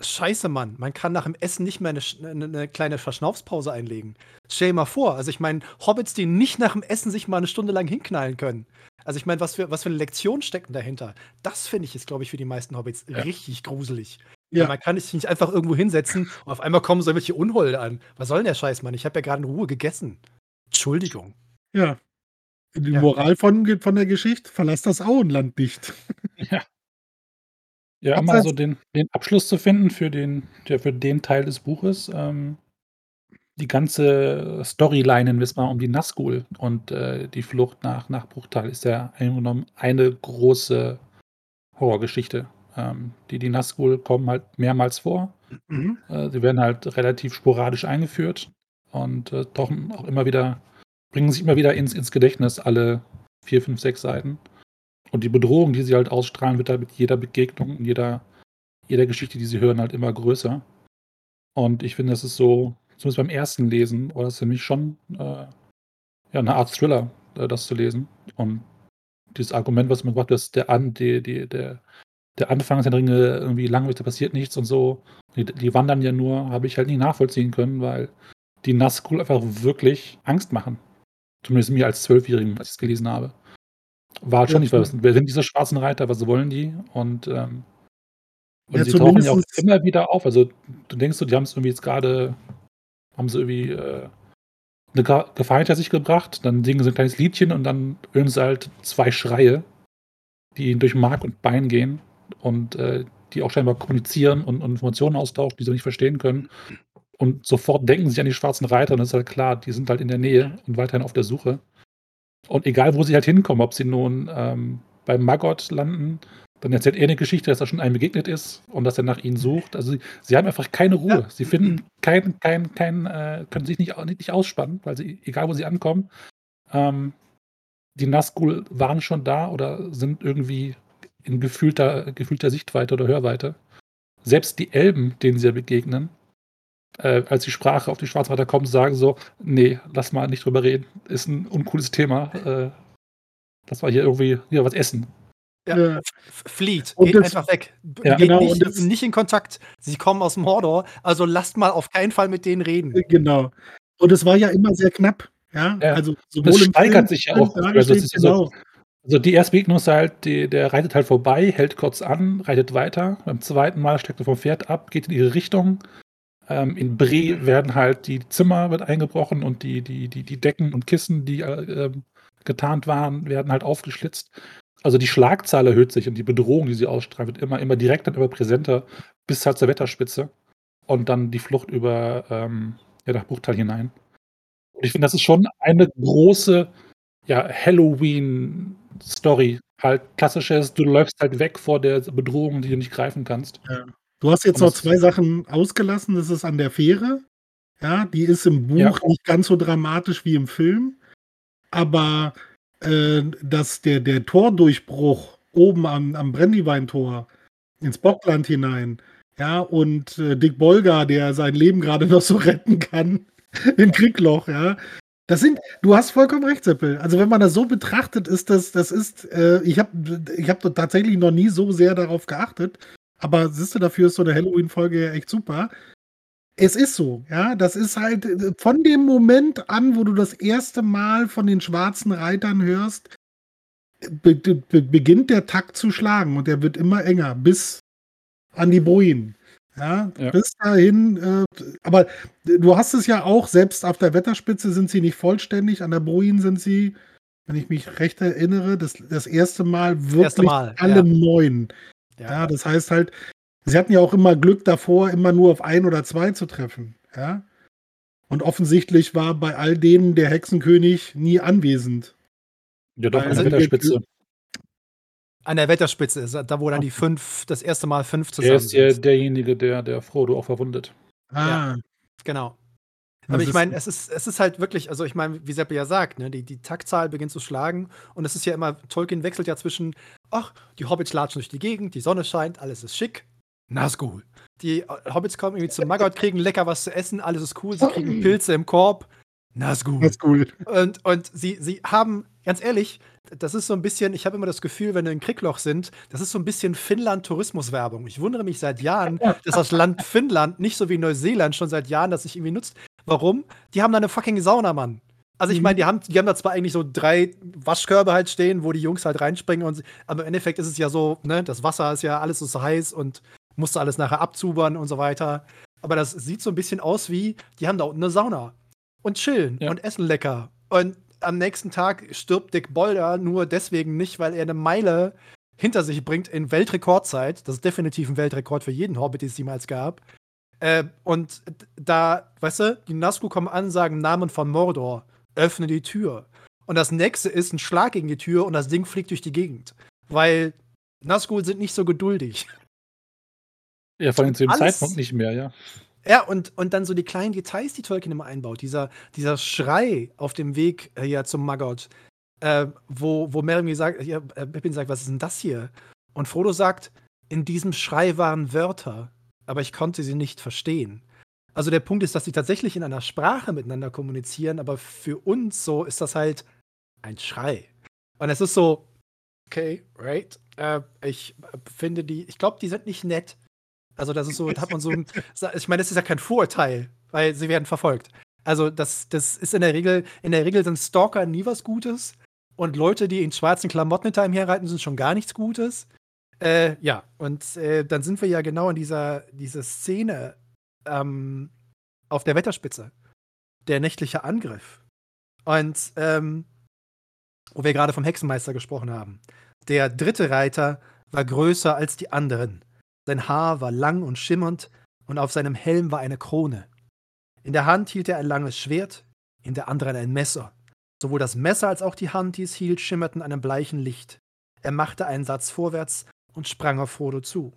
Scheiße, Mann, man kann nach dem Essen nicht mehr eine, eine, eine kleine Verschnaufspause einlegen. Stell dir mal vor, also ich meine, Hobbits, die nicht nach dem Essen sich mal eine Stunde lang hinknallen können. Also ich meine, was für, was für eine Lektion steckt dahinter? Das finde ich ist, glaube ich, für die meisten Hobbits ja. richtig gruselig. Ja. man kann sich nicht einfach irgendwo hinsetzen und auf einmal kommen so welche Unholde an. Was soll denn der Scheiß, Mann? Ich habe ja gerade in Ruhe gegessen. Entschuldigung. Ja. Die ja. Moral von, von der Geschichte, verlass das Auenland nicht. Ja. Ja, um mal so den, den Abschluss zu finden für den, ja, für den Teil des Buches. Ähm, die ganze Storyline in Wismar um die Nazgul und äh, die Flucht nach, nach Bruchtal ist ja im genommen eine große Horrorgeschichte. Ähm, die, die Nazgul kommen halt mehrmals vor. Mhm. Äh, sie werden halt relativ sporadisch eingeführt und äh, tauchen auch immer wieder, bringen sich immer wieder ins, ins Gedächtnis alle vier, fünf, sechs Seiten. Und die Bedrohung, die sie halt ausstrahlen, wird halt mit jeder Begegnung, jeder, jeder Geschichte, die sie hören, halt immer größer. Und ich finde, das ist so, zumindest beim ersten Lesen, war das für mich schon äh, ja, eine Art Thriller, äh, das zu lesen. Und dieses Argument, was man macht, dass der, An, die, die, der, der Anfang der Ringe irgendwie langweilig, da passiert nichts und so. Die, die wandern ja nur, habe ich halt nicht nachvollziehen können, weil die Nazgul einfach wirklich Angst machen. Zumindest mir als Zwölfjährigen, als ich es gelesen habe. War halt schon nicht, was, wer sind diese schwarzen Reiter, was wollen die? Und, ähm, und ja, sie tauchen ja auch immer wieder auf. Also du denkst so, die haben es irgendwie jetzt gerade, haben sie irgendwie äh, eine Gefahr hinter sich gebracht, dann singen sie ein kleines Liedchen und dann hören sie halt zwei Schreie, die durch Mark und Bein gehen und äh, die auch scheinbar kommunizieren und, und, Informationen austauschen, die sie nicht verstehen können. Und sofort denken sie an die schwarzen Reiter und es ist halt klar, die sind halt in der Nähe und weiterhin auf der Suche. Und egal, wo sie halt hinkommen, ob sie nun ähm, beim Maggot landen, dann erzählt er eine Geschichte, dass da schon einem begegnet ist und dass er nach ihnen sucht. Also sie, sie haben einfach keine Ruhe. Ja. Sie finden kein, kein, kein, äh, können sich nicht, nicht ausspannen, weil sie, egal wo sie ankommen, ähm, die Nazgul waren schon da oder sind irgendwie in gefühlter, gefühlter Sichtweite oder Hörweite. Selbst die Elben, denen sie ja begegnen, äh, als die Sprache auf die Schwarzreiter kommt, sagen so, nee, lass mal nicht drüber reden, ist ein uncooles Thema. Äh, lass mal hier irgendwie hier was essen. Ja, flieht, und geht das, einfach weg. Ja, geht genau, nicht, das, nicht, in Kontakt. Sie kommen aus dem Mordor, also lasst mal auf keinen Fall mit denen reden. Genau. Und es war ja immer sehr knapp. Ja, ja. also sowohl das steigert sich ja auch. Also, genau. so, also die erste Begegnung ist halt, die, der reitet halt vorbei, hält kurz an, reitet weiter. Beim zweiten Mal steigt er vom Pferd ab, geht in ihre Richtung, ähm, in Bre werden halt die Zimmer wird eingebrochen und die, die, die, die Decken und Kissen, die äh, ähm, getarnt waren, werden halt aufgeschlitzt. Also die Schlagzahl erhöht sich und die Bedrohung, die sie ausstrahlt, wird immer, immer direkter und immer präsenter bis halt zur Wetterspitze und dann die Flucht über ähm, ja, nach Bruchtal hinein. Und ich finde, das ist schon eine große, ja, Halloween-Story. Halt klassisches, du läufst halt weg vor der Bedrohung, die du nicht greifen kannst. Ja. Du hast jetzt noch zwei Sachen ausgelassen. Das ist an der Fähre. Ja, die ist im Buch Ja. nicht ganz so dramatisch wie im Film. Aber äh, dass der, der Tordurchbruch oben am, am Brandyweintor ins Bockland hinein, ja, und äh, Dick Bolger, der sein Leben gerade noch so retten kann im Kriegloch, ja. Das sind, du hast vollkommen recht, Seppel. Also wenn man das so betrachtet, ist das, das ist, äh, ich habe ich hab tatsächlich noch nie so sehr darauf geachtet, aber siehst du, dafür ist so eine Halloween-Folge ja echt super. Es ist so, ja. Das ist halt äh, von dem Moment an, wo du das erste Mal von den schwarzen Reitern hörst, be be beginnt der Takt zu schlagen und der wird immer enger bis an die Bruinen. Ja, Ja. bis dahin, äh, aber du hast es ja auch, selbst auf der Wetterspitze sind sie nicht vollständig, an der Bruin sind sie, wenn ich mich recht erinnere, das, das erste Mal wirklich erste Mal, alle ja. neun. Ja, das heißt halt, sie hatten ja auch immer Glück davor, immer nur auf ein oder zwei zu treffen. Ja. Und offensichtlich war bei all denen der Hexenkönig nie anwesend. Ja, doch, an der Wetterspitze. An der Wetterspitze ist da, wo dann die fünf, das erste Mal fünf zusammen ist der, sind. derjenige, der, der Frodo auch verwundet. Ah, Genau. Das Aber ich meine, es ist, es ist halt wirklich, also ich meine, wie Seppe ja sagt, ne, die, die Taktzahl beginnt zu schlagen und es ist ja immer, Tolkien wechselt ja zwischen, ach, die Hobbits latschen durch die Gegend, die Sonne scheint, alles ist schick, na ist cool. Die Hobbits kommen irgendwie zum Maggot, kriegen lecker was zu essen, alles ist cool, sie kriegen Pilze im Korb, na ist gut. das ist cool. Und, und sie, sie haben, ganz ehrlich, das ist so ein bisschen, ich habe immer das Gefühl, wenn wir in Kriegloch sind, das ist so ein bisschen Finnland-Tourismuswerbung. Ich wundere mich seit Jahren, dass das Land Finnland nicht so wie Neuseeland schon seit Jahren das sich irgendwie nutzt. Warum? Die haben da eine fucking Sauna, Mann. Also ich Mhm. meine, die haben, die haben da zwar eigentlich so drei Waschkörbe halt stehen, wo die Jungs halt reinspringen und aber im Endeffekt ist es ja so, ne, das Wasser ist ja alles so heiß und musste alles nachher abzubern und so weiter. Aber das sieht so ein bisschen aus wie, die haben da unten eine Sauna und chillen Ja. und essen lecker. Und am nächsten Tag stirbt Dick Bolder nur deswegen nicht, weil er eine Meile hinter sich bringt in Weltrekordzeit. Das ist definitiv ein Weltrekord für jeden Hobbit, den es jemals gab. Äh, und da, weißt du, die Nazgûl kommen an, sagen Namen von Mordor, öffne die Tür. Und das nächste ist ein Schlag gegen die Tür und das Ding fliegt durch die Gegend. Weil Nazgûl sind nicht so geduldig. Ja, vor allem zu dem Alles- Zeitpunkt nicht mehr, ja. Ja, und, und dann so die kleinen Details, die Tolkien immer einbaut. Dieser, dieser Schrei auf dem Weg äh, ja zum Maggot, äh, wo, wo Merry sagt, ja, äh, Pippin sagt, was ist denn das hier? Und Frodo sagt, in diesem Schrei waren Wörter, aber ich konnte sie nicht verstehen. Also der Punkt ist, dass sie tatsächlich in einer Sprache miteinander kommunizieren, aber für uns so ist das halt ein Schrei. Und es ist so, okay, right. Äh, ich finde die, ich glaube, die sind nicht nett. Also das ist so, da hat man so ein, ich meine, das ist ja kein Vorurteil, weil sie werden verfolgt. Also das, das ist in der Regel, in der Regel sind Stalker nie was Gutes und Leute, die in schwarzen Klamotten hinter ihm herreiten, sind schon gar nichts Gutes. Äh, ja, und äh, dann sind wir ja genau in dieser, dieser Szene ähm, auf der Wetterspitze. Der nächtliche Angriff. Und ähm, wo wir gerade vom Hexenmeister gesprochen haben. Der dritte Reiter war größer als die anderen. Sein Haar war lang und schimmernd und auf seinem Helm war eine Krone. In der Hand hielt er ein langes Schwert, in der anderen ein Messer. Sowohl das Messer als auch die Hand, die es hielt, schimmerten einem bleichen Licht. Er machte einen Satz vorwärts und sprang auf Frodo zu.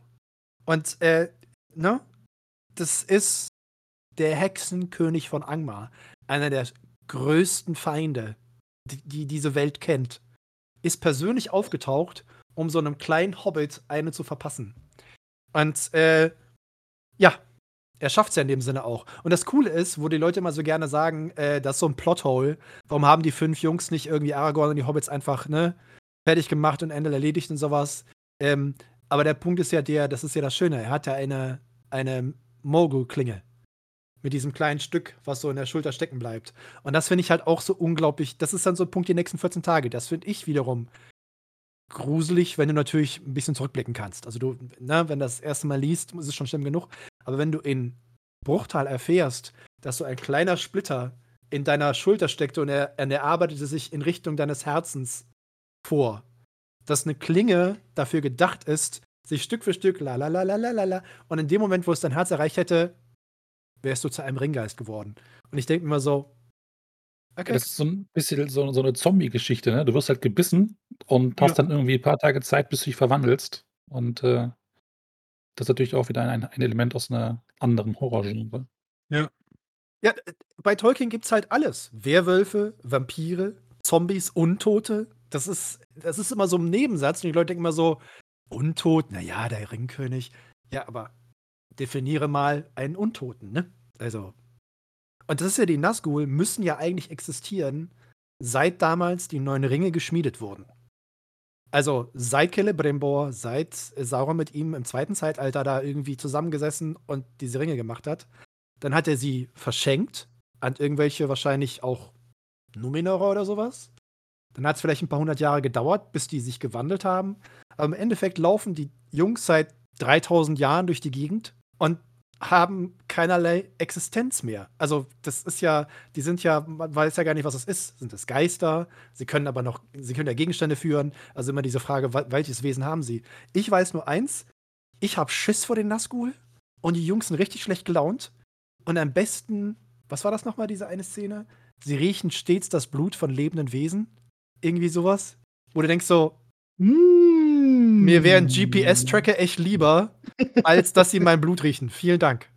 Und, äh, ne? Das ist der Hexenkönig von Angmar, einer der größten Feinde, die, die diese Welt kennt, ist persönlich aufgetaucht, um so einem kleinen Hobbit eine zu verpassen. Und äh, ja, er schafft es ja in dem Sinne auch. Und das Coole ist, wo die Leute immer so gerne sagen, äh, das ist so ein Plothole. Warum haben die fünf Jungs nicht irgendwie Aragorn und die Hobbits einfach ne, fertig gemacht und Ende erledigt und sowas? Ähm, aber der Punkt ist ja der, das ist ja das Schöne, er hat ja eine, eine Mogul-Klinge. Mit diesem kleinen Stück, was so in der Schulter stecken bleibt. Und das finde ich halt auch so unglaublich. Das ist dann so ein Punkt die nächsten 14 Tage. Das finde ich wiederum gruselig, wenn du natürlich ein bisschen zurückblicken kannst. Also du, ne, wenn du das erste Mal liest, ist es schon schlimm genug. Aber wenn du in Bruchtal erfährst, dass so ein kleiner Splitter in deiner Schulter steckte und er, er arbeitete sich in Richtung deines Herzens vor, dass eine Klinge dafür gedacht ist, sich Stück für Stück, la la la la la la und in dem Moment, wo es dein Herz erreicht hätte, wärst du zu einem Ringgeist geworden. Und ich denke mir so, Okay. Das ist so ein bisschen so, so eine Zombie-Geschichte, ne? Du wirst halt gebissen und Ja. hast dann irgendwie ein paar Tage Zeit, bis du dich verwandelst. Und äh, das ist natürlich auch wieder ein, ein Element aus einer anderen Horrorgenre. Ja, äh, bei Tolkien gibt's halt alles. Werwölfe, Vampire, Zombies, Untote. Das ist, das ist immer so ein Nebensatz und die Leute denken immer so, Untot, naja, der Ringkönig. Ja, aber definiere mal einen Untoten, ne? Also. Und das ist ja, die Nazgul müssen ja eigentlich existieren, seit damals die neuen Ringe geschmiedet wurden. Also seit Celebrimbor, seit Sauron mit ihm im zweiten Zeitalter da irgendwie zusammengesessen und diese Ringe gemacht hat. Dann hat er sie verschenkt an irgendwelche wahrscheinlich auch Numenorer oder sowas. Dann hat es vielleicht ein paar hundert Jahre gedauert, bis die sich gewandelt haben. Aber im Endeffekt laufen die Jungs seit 3000 Jahren durch die Gegend und haben keinerlei Existenz mehr. Also das ist ja, die sind ja, man weiß ja gar nicht, was das ist. Sind das Geister? Sie können aber noch, sie können ja Gegenstände führen. Also immer diese Frage, wel- welches Wesen haben sie? Ich weiß nur eins, ich habe Schiss vor den Nazgul und die Jungs sind richtig schlecht gelaunt. Und am besten, was war das nochmal, diese eine Szene? Sie riechen stets das Blut von lebenden Wesen. Irgendwie sowas. Wo du denkst so, Mm. Mir wäre ein GPS-Tracker echt lieber, als dass sie mein Blut riechen. Vielen Dank.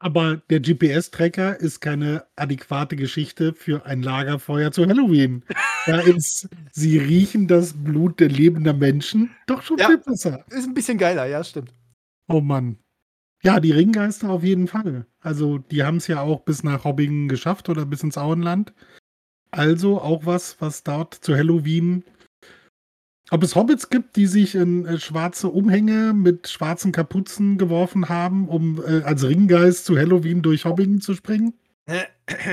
Aber der GPS-Tracker ist keine adäquate Geschichte für ein Lagerfeuer zu Halloween. Da ist, sie riechen das Blut der lebenden Menschen doch schon Ja. viel besser. Ist ein bisschen geiler, ja, stimmt. Oh Mann. Ja, die Ringgeister auf jeden Fall. Also, die haben es ja auch bis nach Hobbingen geschafft oder bis ins Auenland. Also auch was, was dort zu Halloween. Ob es Hobbits gibt, die sich in äh, schwarze Umhänge mit schwarzen Kapuzen geworfen haben, um äh, als Ringgeist zu Halloween durch Hobbingen zu springen?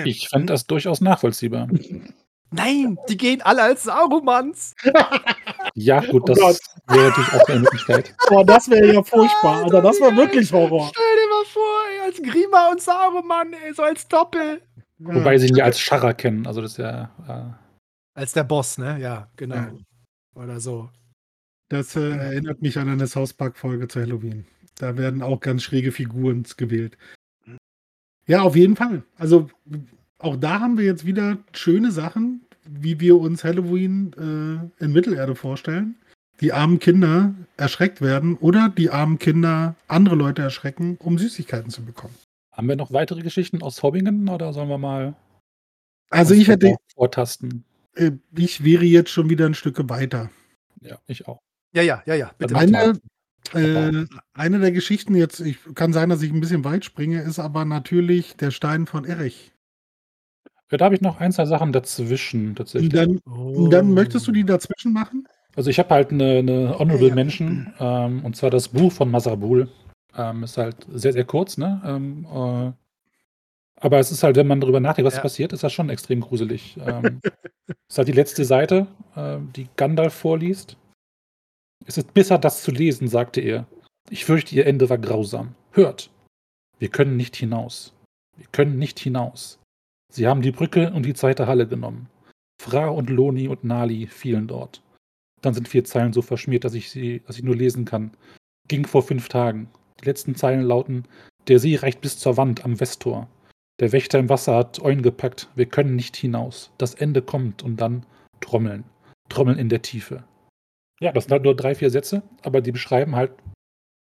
Ich fand das durchaus nachvollziehbar. Nein, die gehen alle als Sarumans. Ja, gut, Oh das Gott. wäre natürlich auch eine Möglichkeit. Boah, das wäre ja furchtbar. Alter, das war wirklich Horror. Stell dir mal vor, ey, als Grima und Saruman, ey, so als Doppel. Wobei sie ihn ja als Scharrer kennen. Also das ist ja. Äh, Als der Boss, ne? Ja, genau. Ja. Oder so. Das äh, erinnert mich an eine South Park-Folge zu Halloween. Da werden auch ganz schräge Figuren gewählt. Ja, auf jeden Fall. Also auch da haben wir jetzt wieder schöne Sachen, wie wir uns Halloween äh, in Mittelerde vorstellen. Die armen Kinder erschreckt werden oder die armen Kinder andere Leute erschrecken, um Süßigkeiten zu bekommen. haben wir noch weitere Geschichten aus Hobbingen oder sollen wir mal Also ich hätte, vor- vortasten? Äh, ich wäre jetzt schon wieder ein Stück weiter. Ja, ich auch. Ja, ja, ja, ja. Bitte. Eine, äh, eine der Geschichten jetzt, ich kann sein, dass ich ein bisschen weit springe, ist aber natürlich der Stein von Erich. Ja, da habe ich noch ein, zwei Sachen dazwischen tatsächlich. dann, Oh. dann möchtest du die dazwischen machen? Also ich habe halt eine, eine Honorable Ja, ja. Mention, ähm, und zwar das Buch von Masarbul. Ähm, ist halt sehr, sehr kurz, ne? Ähm, äh, aber es ist halt, wenn man darüber nachdenkt, was Ja. passiert, ist das schon extrem gruselig. Ähm, ist halt die letzte Seite, äh, die Gandalf vorliest. Es ist besser, das zu lesen, sagte er. Ich fürchte, ihr Ende war grausam. Hört! Wir können nicht hinaus. Wir können nicht hinaus. Sie haben die Brücke und die zweite Halle genommen. Fra und Loni und Nali fielen dort. Dann sind vier Zeilen so verschmiert, dass ich sie, dass ich nur lesen kann. Ging vor fünf Tagen. Die letzten Zeilen lauten: Der See reicht bis zur Wand am Westtor. Der Wächter im Wasser hat Eulen gepackt. Wir können nicht hinaus. Das Ende kommt und dann Trommeln. Trommeln in der Tiefe. Ja, das sind halt nur drei, vier Sätze, aber die beschreiben halt,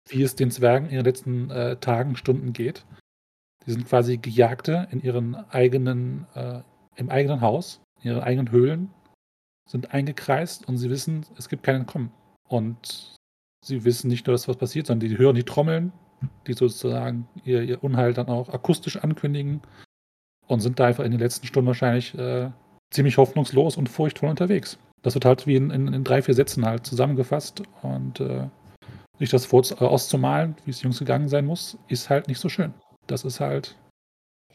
wie es den Zwergen in den letzten äh, Tagen, Stunden geht. Die sind quasi Gejagte in ihren eigenen, äh, im eigenen Haus, in ihren eigenen Höhlen, sind eingekreist und sie wissen, es gibt keinen Kommen. Und sie wissen nicht nur, dass was passiert, sondern die hören die Trommeln, die sozusagen ihr, ihr Unheil dann auch akustisch ankündigen und sind da einfach in den letzten Stunden wahrscheinlich äh, ziemlich hoffnungslos und furchtvoll unterwegs. Das wird halt wie in, in, in drei, vier Sätzen halt zusammengefasst und äh, sich das vor, äh, auszumalen, wie es Jungs gegangen sein muss, ist halt nicht so schön. Das ist halt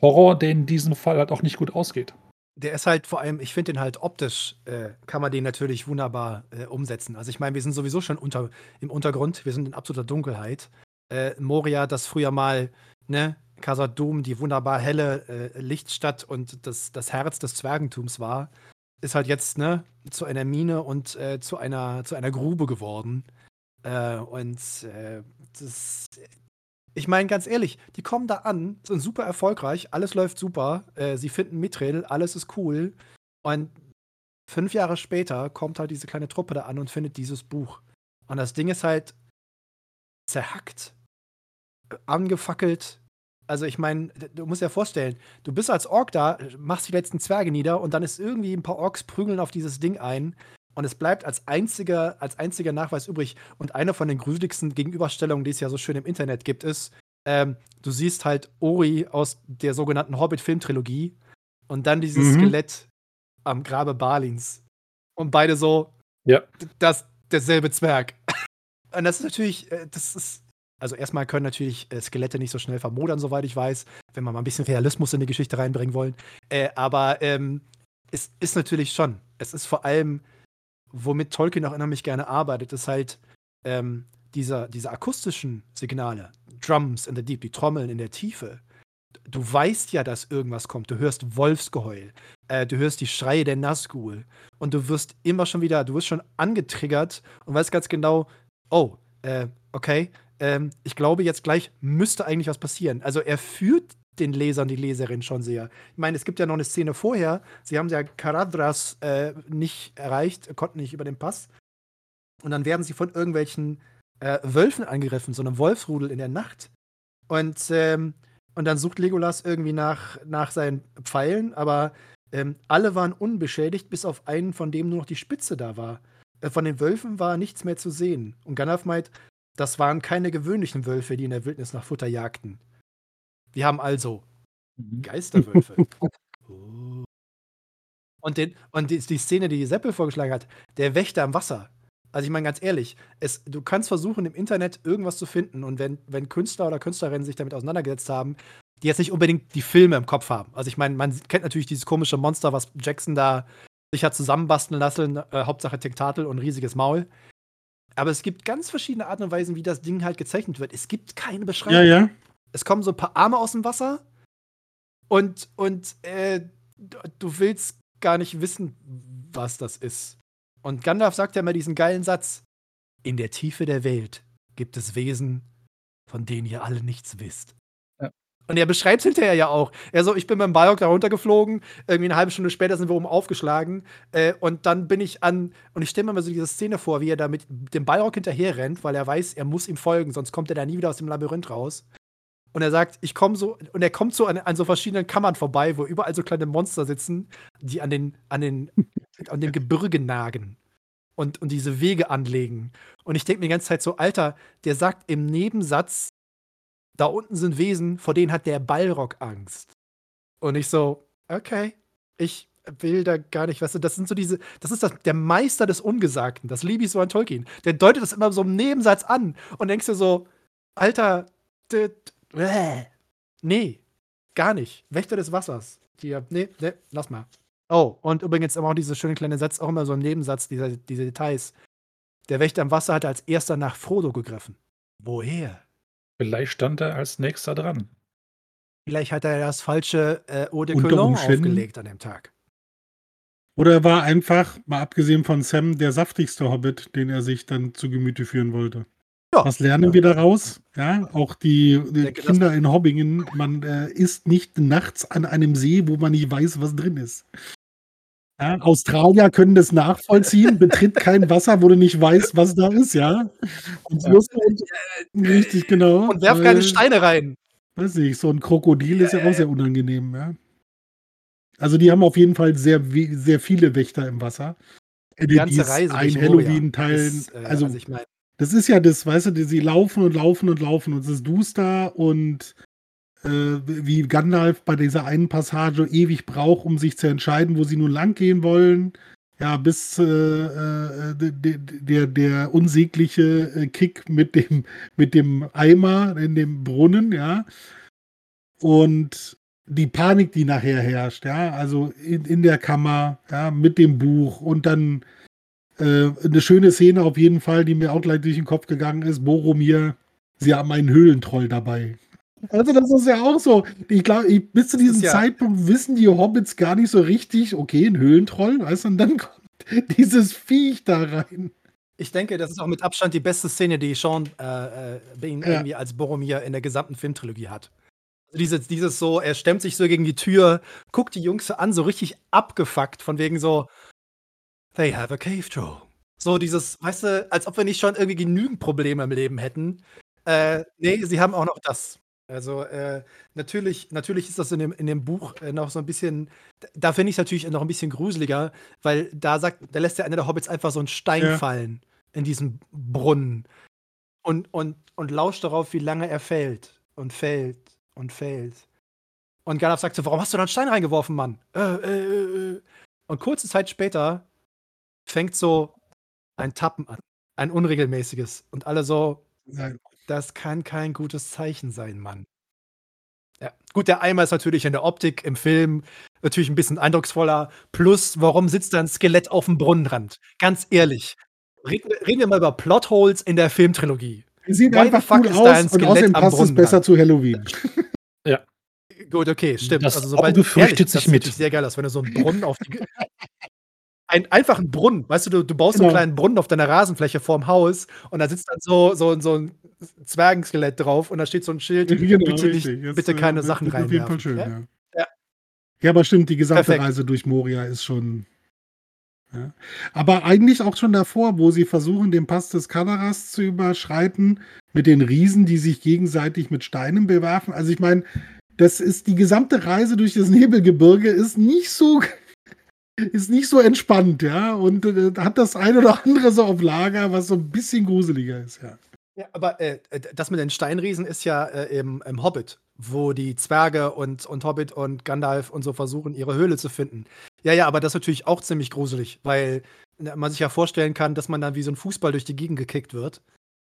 Horror, der in diesem Fall halt auch nicht gut ausgeht. Der ist halt vor allem, ich finde den halt optisch, äh, kann man den natürlich wunderbar äh, umsetzen. Also ich meine, wir sind sowieso schon unter, im Untergrund, wir sind in absoluter Dunkelheit. Äh, Moria, das früher mal, ne, Khazad-dûm, die wunderbar helle äh, Lichtstadt und das, das Herz des Zwergentums war, ist halt jetzt, ne, zu einer Mine und äh, zu, einer, zu einer Grube geworden. Äh, und äh, das, Ich meine, ganz ehrlich, die kommen da an, sind super erfolgreich, alles läuft super, äh, sie finden Mithril, alles ist cool. Und fünf Jahre später kommt halt diese kleine Truppe da an und findet dieses Buch. Und das Ding ist halt zerhackt, angefackelt. Also ich meine, du musst dir vorstellen, du bist als Ork da, machst die letzten Zwerge nieder und dann ist irgendwie ein paar Orks prügeln auf dieses Ding ein und es bleibt als einziger, als einziger Nachweis übrig. Und eine von den gruseligsten Gegenüberstellungen, die es ja so schön im Internet gibt, ist, ähm, du siehst halt Ori aus der sogenannten Hobbit-Filmtrilogie und dann dieses mhm. Skelett am Grabe Balins. Und beide so, ja. das, derselbe Zwerg. Und das ist natürlich, äh, das ist, also erstmal können natürlich äh, Skelette nicht so schnell vermodern, soweit ich weiß, wenn wir mal ein bisschen Realismus in die Geschichte reinbringen wollen. Äh, aber ähm, es ist natürlich schon, es ist vor allem womit Tolkien auch unheimlich gerne arbeitet, ist halt ähm, dieser, diese akustischen Signale, Drums in the Deep, die Trommeln in der Tiefe. Du weißt ja, dass irgendwas kommt. Du hörst Wolfsgeheul, äh, du hörst die Schreie der Nazgul und du wirst immer schon wieder, du wirst schon angetriggert und weißt ganz genau, oh, äh, okay, ähm, ich glaube, jetzt gleich müsste eigentlich was passieren. Also er führt den Lesern, die Leserin schon sehr. Ich meine, es gibt ja noch eine Szene vorher. Sie haben ja Karadras äh, nicht erreicht, konnten nicht über den Pass. Und dann werden sie von irgendwelchen äh, Wölfen angegriffen, so einem Wolfsrudel in der Nacht. Und, ähm, und dann sucht Legolas irgendwie nach, nach seinen Pfeilen, aber ähm, alle waren unbeschädigt, bis auf einen, von dem nur noch die Spitze da war. Äh, von den Wölfen war nichts mehr zu sehen. Und Gandalf meint, das waren keine gewöhnlichen Wölfe, die in der Wildnis nach Futter jagten. Wir haben also mhm. Geisterwölfe. oh. Und, den, und die, die, Szene, die Seppel vorgeschlagen hat, der Wächter im Wasser. Also ich meine ganz ehrlich, es, du kannst versuchen, im Internet irgendwas zu finden und wenn, wenn Künstler oder Künstlerinnen sich damit auseinandergesetzt haben, die jetzt nicht unbedingt die Filme im Kopf haben. Also ich meine, man kennt natürlich dieses komische Monster, was Jackson da sich hat zusammenbasteln lassen, äh, Hauptsache Tektatel und riesiges Maul. Aber es gibt ganz verschiedene Arten und Weisen, wie das Ding halt gezeichnet wird. Es gibt keine Beschreibung. Ja, ja es kommen so ein paar Arme aus dem Wasser und, und äh, du willst gar nicht wissen, was das ist. Und Gandalf sagt ja immer diesen geilen Satz: In der Tiefe der Welt gibt es Wesen, von denen ihr alle nichts wisst. Und er beschreibt es hinterher ja auch. Er so, ich bin mit dem Balrog da runtergeflogen, irgendwie eine halbe Stunde später sind wir oben aufgeschlagen äh, und dann bin ich an, und ich stelle mir mal so diese Szene vor, wie er da mit dem Balrog hinterher rennt, weil er weiß, er muss ihm folgen, sonst kommt er da nie wieder aus dem Labyrinth raus. Und er sagt, ich komme so, und er kommt so an, an, so verschiedenen Kammern vorbei, wo überall so kleine Monster sitzen, die an den, an den, an dem Gebirge nagen und, und diese Wege anlegen. Und ich denke mir die ganze Zeit so, Alter, der sagt im Nebensatz, da unten sind Wesen, vor denen hat der Ballrock Angst. Und ich so, okay, ich will da gar nicht, weißt du, das sind so diese, das ist das, der Meister des Ungesagten, das liebe ich so an Tolkien. Der deutet das immer so im Nebensatz an und denkst dir so, Alter. Nee, gar nicht. Wächter des Wassers. Die, nee, nee, lass mal. Oh, und übrigens immer auch diese schöne kleine Satz, auch immer so ein Nebensatz, diese, diese Details. Der Wächter im Wasser hat als erster nach Frodo gegriffen. Woher? Vielleicht stand er als nächster dran. Vielleicht hat er das falsche äh, Eau de Cologne aufgelegt an dem Tag. Oder er war einfach, mal abgesehen von Sam, der saftigste Hobbit, den er sich dann zu Gemüte führen wollte. Ja. Was lernen ja. wir daraus? Ja, auch die, die Kinder in Hobbingen, man äh, ist nicht nachts an einem See, wo man nicht weiß, was drin ist. Ja, Australier können das nachvollziehen, betritt kein Wasser, wo du nicht weißt, was da ist, ja. Und ja. Und, richtig genau. Und werf keine Steine rein. Weiß ich, so ein Krokodil ist ja auch sehr unangenehm, ja. Also die haben auf jeden Fall sehr, sehr viele Wächter im Wasser. Die ganze Reise ein Halloween teilen. Äh, also, also ich meine, das ist ja das, weißt du, sie laufen und laufen und laufen und es ist duster und äh, wie Gandalf bei dieser einen Passage ewig braucht, um sich zu entscheiden, wo sie nun lang gehen wollen. Ja, bis äh, äh, der, der, der unsägliche äh, Kick mit dem, mit dem Eimer in dem Brunnen, ja. Und die Panik, die nachher herrscht, ja, also in, in der Kammer, ja, mit dem Buch und dann äh, eine schöne Szene auf jeden Fall, die mir auch gleich durch den Kopf gegangen ist. Boromir, sie haben einen Höhlentroll dabei. Also das ist ja auch so. Ich glaube, bis zu diesem ja Zeitpunkt wissen die Hobbits gar nicht so richtig, okay, ein Höhlentroll, weißt du, und dann kommt dieses Viech da rein. Ich denke, das ist auch mit Abstand die beste Szene, die Sean äh, äh, Bean Ja. irgendwie als Boromir in der gesamten Filmtrilogie hat. Also dieses, dieses so, er stemmt sich so gegen die Tür, guckt die Jungs so an, so richtig abgefuckt, von wegen so, they have a cave troll. So dieses, weißt du, als ob wir nicht schon irgendwie genügend Probleme im Leben hätten. Äh, nee, sie haben auch noch das. Also äh, natürlich, natürlich ist das in dem, in dem Buch äh, noch so ein bisschen, da finde ich es natürlich noch ein bisschen gruseliger, weil da sagt, da lässt ja einer der Hobbits einfach so einen Stein Ja. fallen in diesem Brunnen und, und, und lauscht darauf, wie lange er fällt und fällt und fällt. Und Gandalf sagt so, warum hast du da einen Stein reingeworfen, Mann? Äh, äh, äh, äh. Und kurze Zeit später fängt so ein Tappen an. Ein unregelmäßiges. Und alle so, Nein. Das kann kein gutes Zeichen sein, Mann. Ja. Gut, der Eimer ist natürlich in der Optik im Film natürlich ein bisschen eindrucksvoller. Plus, warum sitzt da ein Skelett auf dem Brunnenrand? Ganz ehrlich. Reden, wir- reden wir mal über Plotholes in der Filmtrilogie. Sieht Why einfach the fuck cool ist da ein aus und Skelett außerdem passt es besser zu Halloween. Gut, okay, stimmt. Das also, sobald Auge fürchtet ehrlich, sich das sieht mit. natürlich sehr geil aus, wenn du so einen Brunnen auf die. Ein, einfach einen Brunnen, weißt du, du, du baust so Genau. einen kleinen Brunnen auf deiner Rasenfläche vorm Haus und da sitzt dann so, so, so ein Zwergenskelett drauf und da steht so ein Schild, Genau, bitte, nicht. Jetzt, bitte äh, keine wird- Sachen wird Auf jeden Fall schön, ja? ja. Ja. Ja, aber stimmt, die gesamte Perfekt. Reise durch Moria ist schon. Ja. Aber eigentlich auch schon davor, wo sie versuchen, den Pass des Kadaras zu überschreiten, mit den Riesen, die sich gegenseitig mit Steinen bewerfen. Also ich meine, das ist die gesamte Reise durch das Nebelgebirge ist nicht so ist nicht so entspannt, ja, und äh, hat das eine oder andere so auf Lager, was so ein bisschen gruseliger ist, ja. Ja, aber äh, das mit den Steinriesen ist ja äh, im, im Hobbit, wo die Zwerge und, und Hobbit und Gandalf und so versuchen, ihre Höhle zu finden. Ja, ja, aber das ist natürlich auch ziemlich gruselig, weil na, man sich ja vorstellen kann, dass man dann wie so ein Fußball durch die Gegend gekickt wird.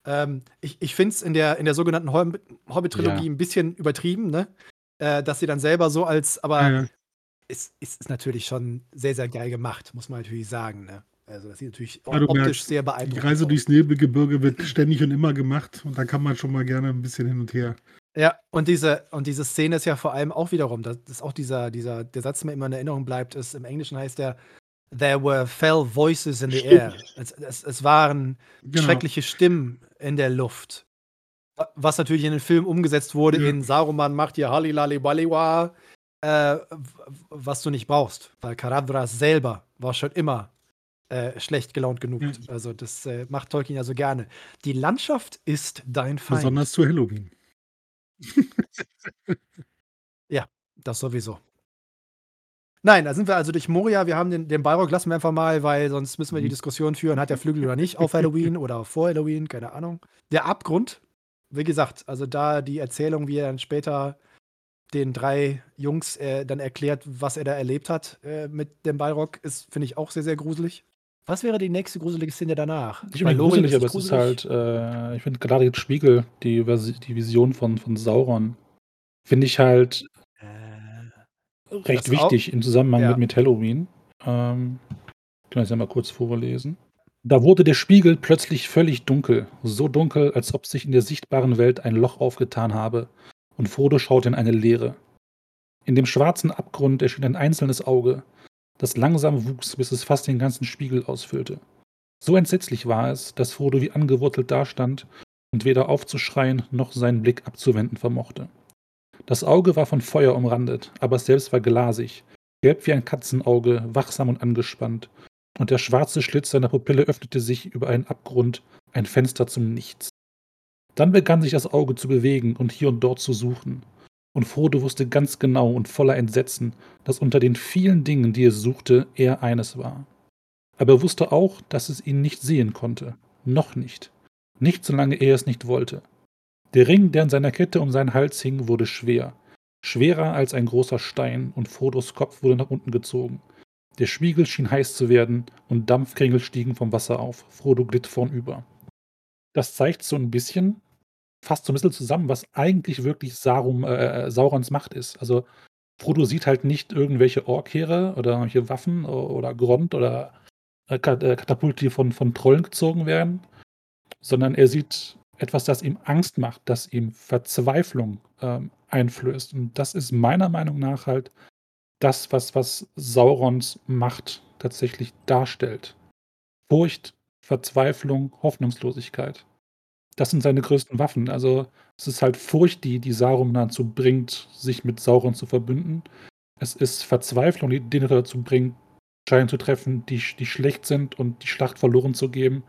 Ähm, ich ich finde es in der, in der sogenannten Hobbit- Hobbit-Trilogie Ja. ein bisschen übertrieben, ne? Äh, dass sie dann selber so als, aber Ja, ist, ist natürlich schon sehr, sehr geil gemacht, muss man natürlich sagen, ne? Also das sieht natürlich Ja, optisch merkst, sehr Die beeindruckend Reise aus. durchs Nebelgebirge wird ständig und immer gemacht und da kann man schon mal gerne ein bisschen hin und her. Ja, und diese, und diese Szene ist ja vor allem auch wiederum, das ist auch dieser, dieser, der Satz, der mir immer in Erinnerung bleibt, ist im Englischen heißt der, There were fell voices in the Stimmt. air. Es, es, es waren Genau. schreckliche Stimmen in der Luft. Wa- Was natürlich in den Film umgesetzt wurde, Ja. in Saruman macht hier Halilali Baliwa, äh, was du nicht brauchst. Weil Karadras selber war schon immer äh, schlecht gelaunt genug. Ja. Also das äh, macht Tolkien ja so gerne. Die Landschaft ist dein Feind. Besonders zu Halloween. Das sowieso. Nein, da sind wir also durch Moria. Wir haben den, den Balrog lassen wir einfach mal, weil sonst müssen wir die Mhm. Diskussion führen, hat der Flügel oder nicht auf Halloween oder vor Halloween, keine Ahnung. Der Abgrund, wie gesagt, also da die Erzählung, wie er dann später den drei Jungs äh, dann erklärt, was er da erlebt hat äh, mit dem Balrog, ist, finde ich, auch sehr, sehr gruselig. Was wäre die nächste gruselige Szene danach? Unbedingt Lorien gruselig, aber es ist halt, äh, ich finde gerade jetzt Spiegel, die, die Vision von, von Sauron, finde ich halt Äh, recht Das auch- wichtig im Zusammenhang Ja. mit, mit Halloween. Ähm, ich kann das ja mal kurz vorlesen. Da wurde der Spiegel plötzlich völlig dunkel, so dunkel, als ob sich in der sichtbaren Welt ein Loch aufgetan habe, und Frodo schaute in eine Leere. In dem schwarzen Abgrund erschien ein einzelnes Auge, das langsam wuchs, bis es fast den ganzen Spiegel ausfüllte. So entsetzlich war es, dass Frodo wie angewurzelt dastand und weder aufzuschreien noch seinen Blick abzuwenden vermochte. Das Auge war von Feuer umrandet, aber es selbst war glasig, gelb wie ein Katzenauge, wachsam und angespannt, und der schwarze Schlitz seiner Pupille öffnete sich über einen Abgrund, ein Fenster zum Nichts. Dann begann sich das Auge zu bewegen und hier und dort zu suchen. Und Frodo wusste ganz genau und voller Entsetzen, dass unter den vielen Dingen, die es suchte, er eines war. Aber er wusste auch, dass es ihn nicht sehen konnte. Noch nicht. Nicht solange er es nicht wollte. Der Ring, der an seiner Kette um seinen Hals hing, wurde schwer. Schwerer als ein großer Stein, und Frodos Kopf wurde nach unten gezogen. Der Spiegel schien heiß zu werden, und Dampfkringel stiegen vom Wasser auf. Frodo glitt vornüber. Das zeigt so ein bisschen, fasst so ein bisschen zusammen, was eigentlich wirklich Sarum, äh, Saurons Macht ist. Also Frodo sieht halt nicht irgendwelche Orkheere oder irgendwelche Waffen oder Grond oder äh, äh, Katapulte, die von, von Trollen gezogen werden, sondern er sieht etwas, das ihm Angst macht, das ihm Verzweiflung ähm, einflößt. Und das ist meiner Meinung nach halt das, was, was Saurons Macht tatsächlich darstellt. Furcht Verzweiflung, Hoffnungslosigkeit. Das sind seine größten Waffen. Also, es ist halt Furcht, die die Saruman dazu bringt, sich mit Sauron zu verbünden. Es ist Verzweiflung, die den dazu bringt, Entscheidungen zu treffen, die, die schlecht sind und die Schlacht verloren zu geben.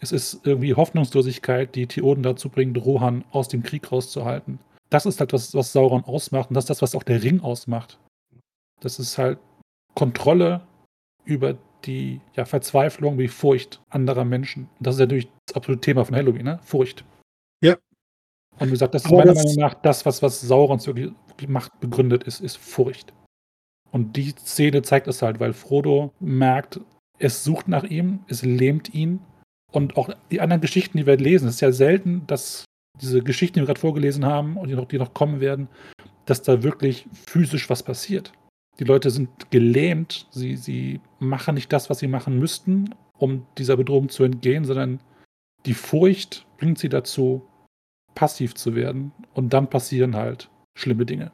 Es ist irgendwie Hoffnungslosigkeit, die Theoden dazu bringt, Rohan aus dem Krieg rauszuhalten. Das ist halt das, was Sauron ausmacht und das ist das, was auch der Ring ausmacht. Das ist halt Kontrolle über die ja, Verzweiflung, die Furcht anderer Menschen. Und das ist natürlich das absolute Thema von Halloween, ne? Furcht. Ja. Und wie gesagt, das ist Aber meiner das- Meinung nach das, was, was Saurons wirklich, wirklich Macht begründet ist, ist Furcht. Und die Szene zeigt es halt, weil Frodo merkt, es sucht nach ihm, es lähmt ihn. Und auch die anderen Geschichten, die wir lesen, es ist ja selten, dass diese Geschichten, die wir gerade vorgelesen haben und die noch, die noch kommen werden, dass da wirklich physisch was passiert. Die Leute sind gelähmt, sie, sie machen nicht das, was sie machen müssten, um dieser Bedrohung zu entgehen, sondern die Furcht bringt sie dazu, passiv zu werden. Und dann passieren halt schlimme Dinge.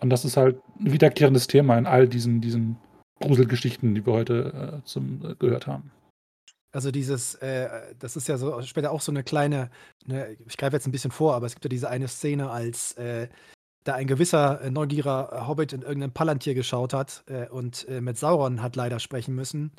Und das ist halt ein wiederkehrendes Thema in all diesen, diesen Gruselgeschichten, die wir heute äh, zum, äh, gehört haben. Also dieses, äh, das ist ja so später auch so eine kleine, ne, ich greife jetzt ein bisschen vor, aber es gibt ja diese eine Szene, als äh, da ein gewisser äh, neugieriger Hobbit in irgendeinem Palantir geschaut hat äh, und äh, mit Sauron hat leider sprechen müssen.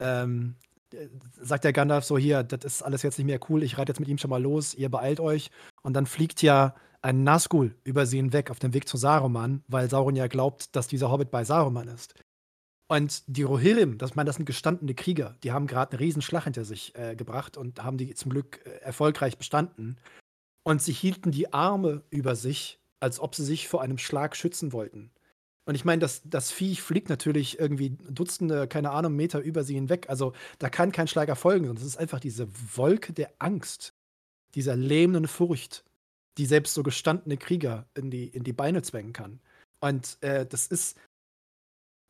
Ähm, äh, sagt der Gandalf so, hier, das ist alles jetzt nicht mehr cool, ich reite jetzt mit ihm schon mal los, ihr beeilt euch. Und dann fliegt ja ein Nazgul über sie hinweg auf dem Weg zu Saruman, weil Sauron ja glaubt, dass dieser Hobbit bei Saruman ist. Und die Rohirrim, das, das sind gestandene Krieger, die haben gerade eine Riesenschlacht hinter sich äh, gebracht und haben die zum Glück äh, erfolgreich bestanden. Und sie hielten die Arme über sich, als ob sie sich vor einem Schlag schützen wollten. Und ich meine, das, das Viech fliegt natürlich irgendwie Dutzende, keine Ahnung, Meter über sie hinweg. Also da kann kein Schlag erfolgen. sondern es ist einfach diese Wolke der Angst, dieser lähmenden Furcht, die selbst so gestandene Krieger in die, in die Beine zwängen kann. Und äh, das ist,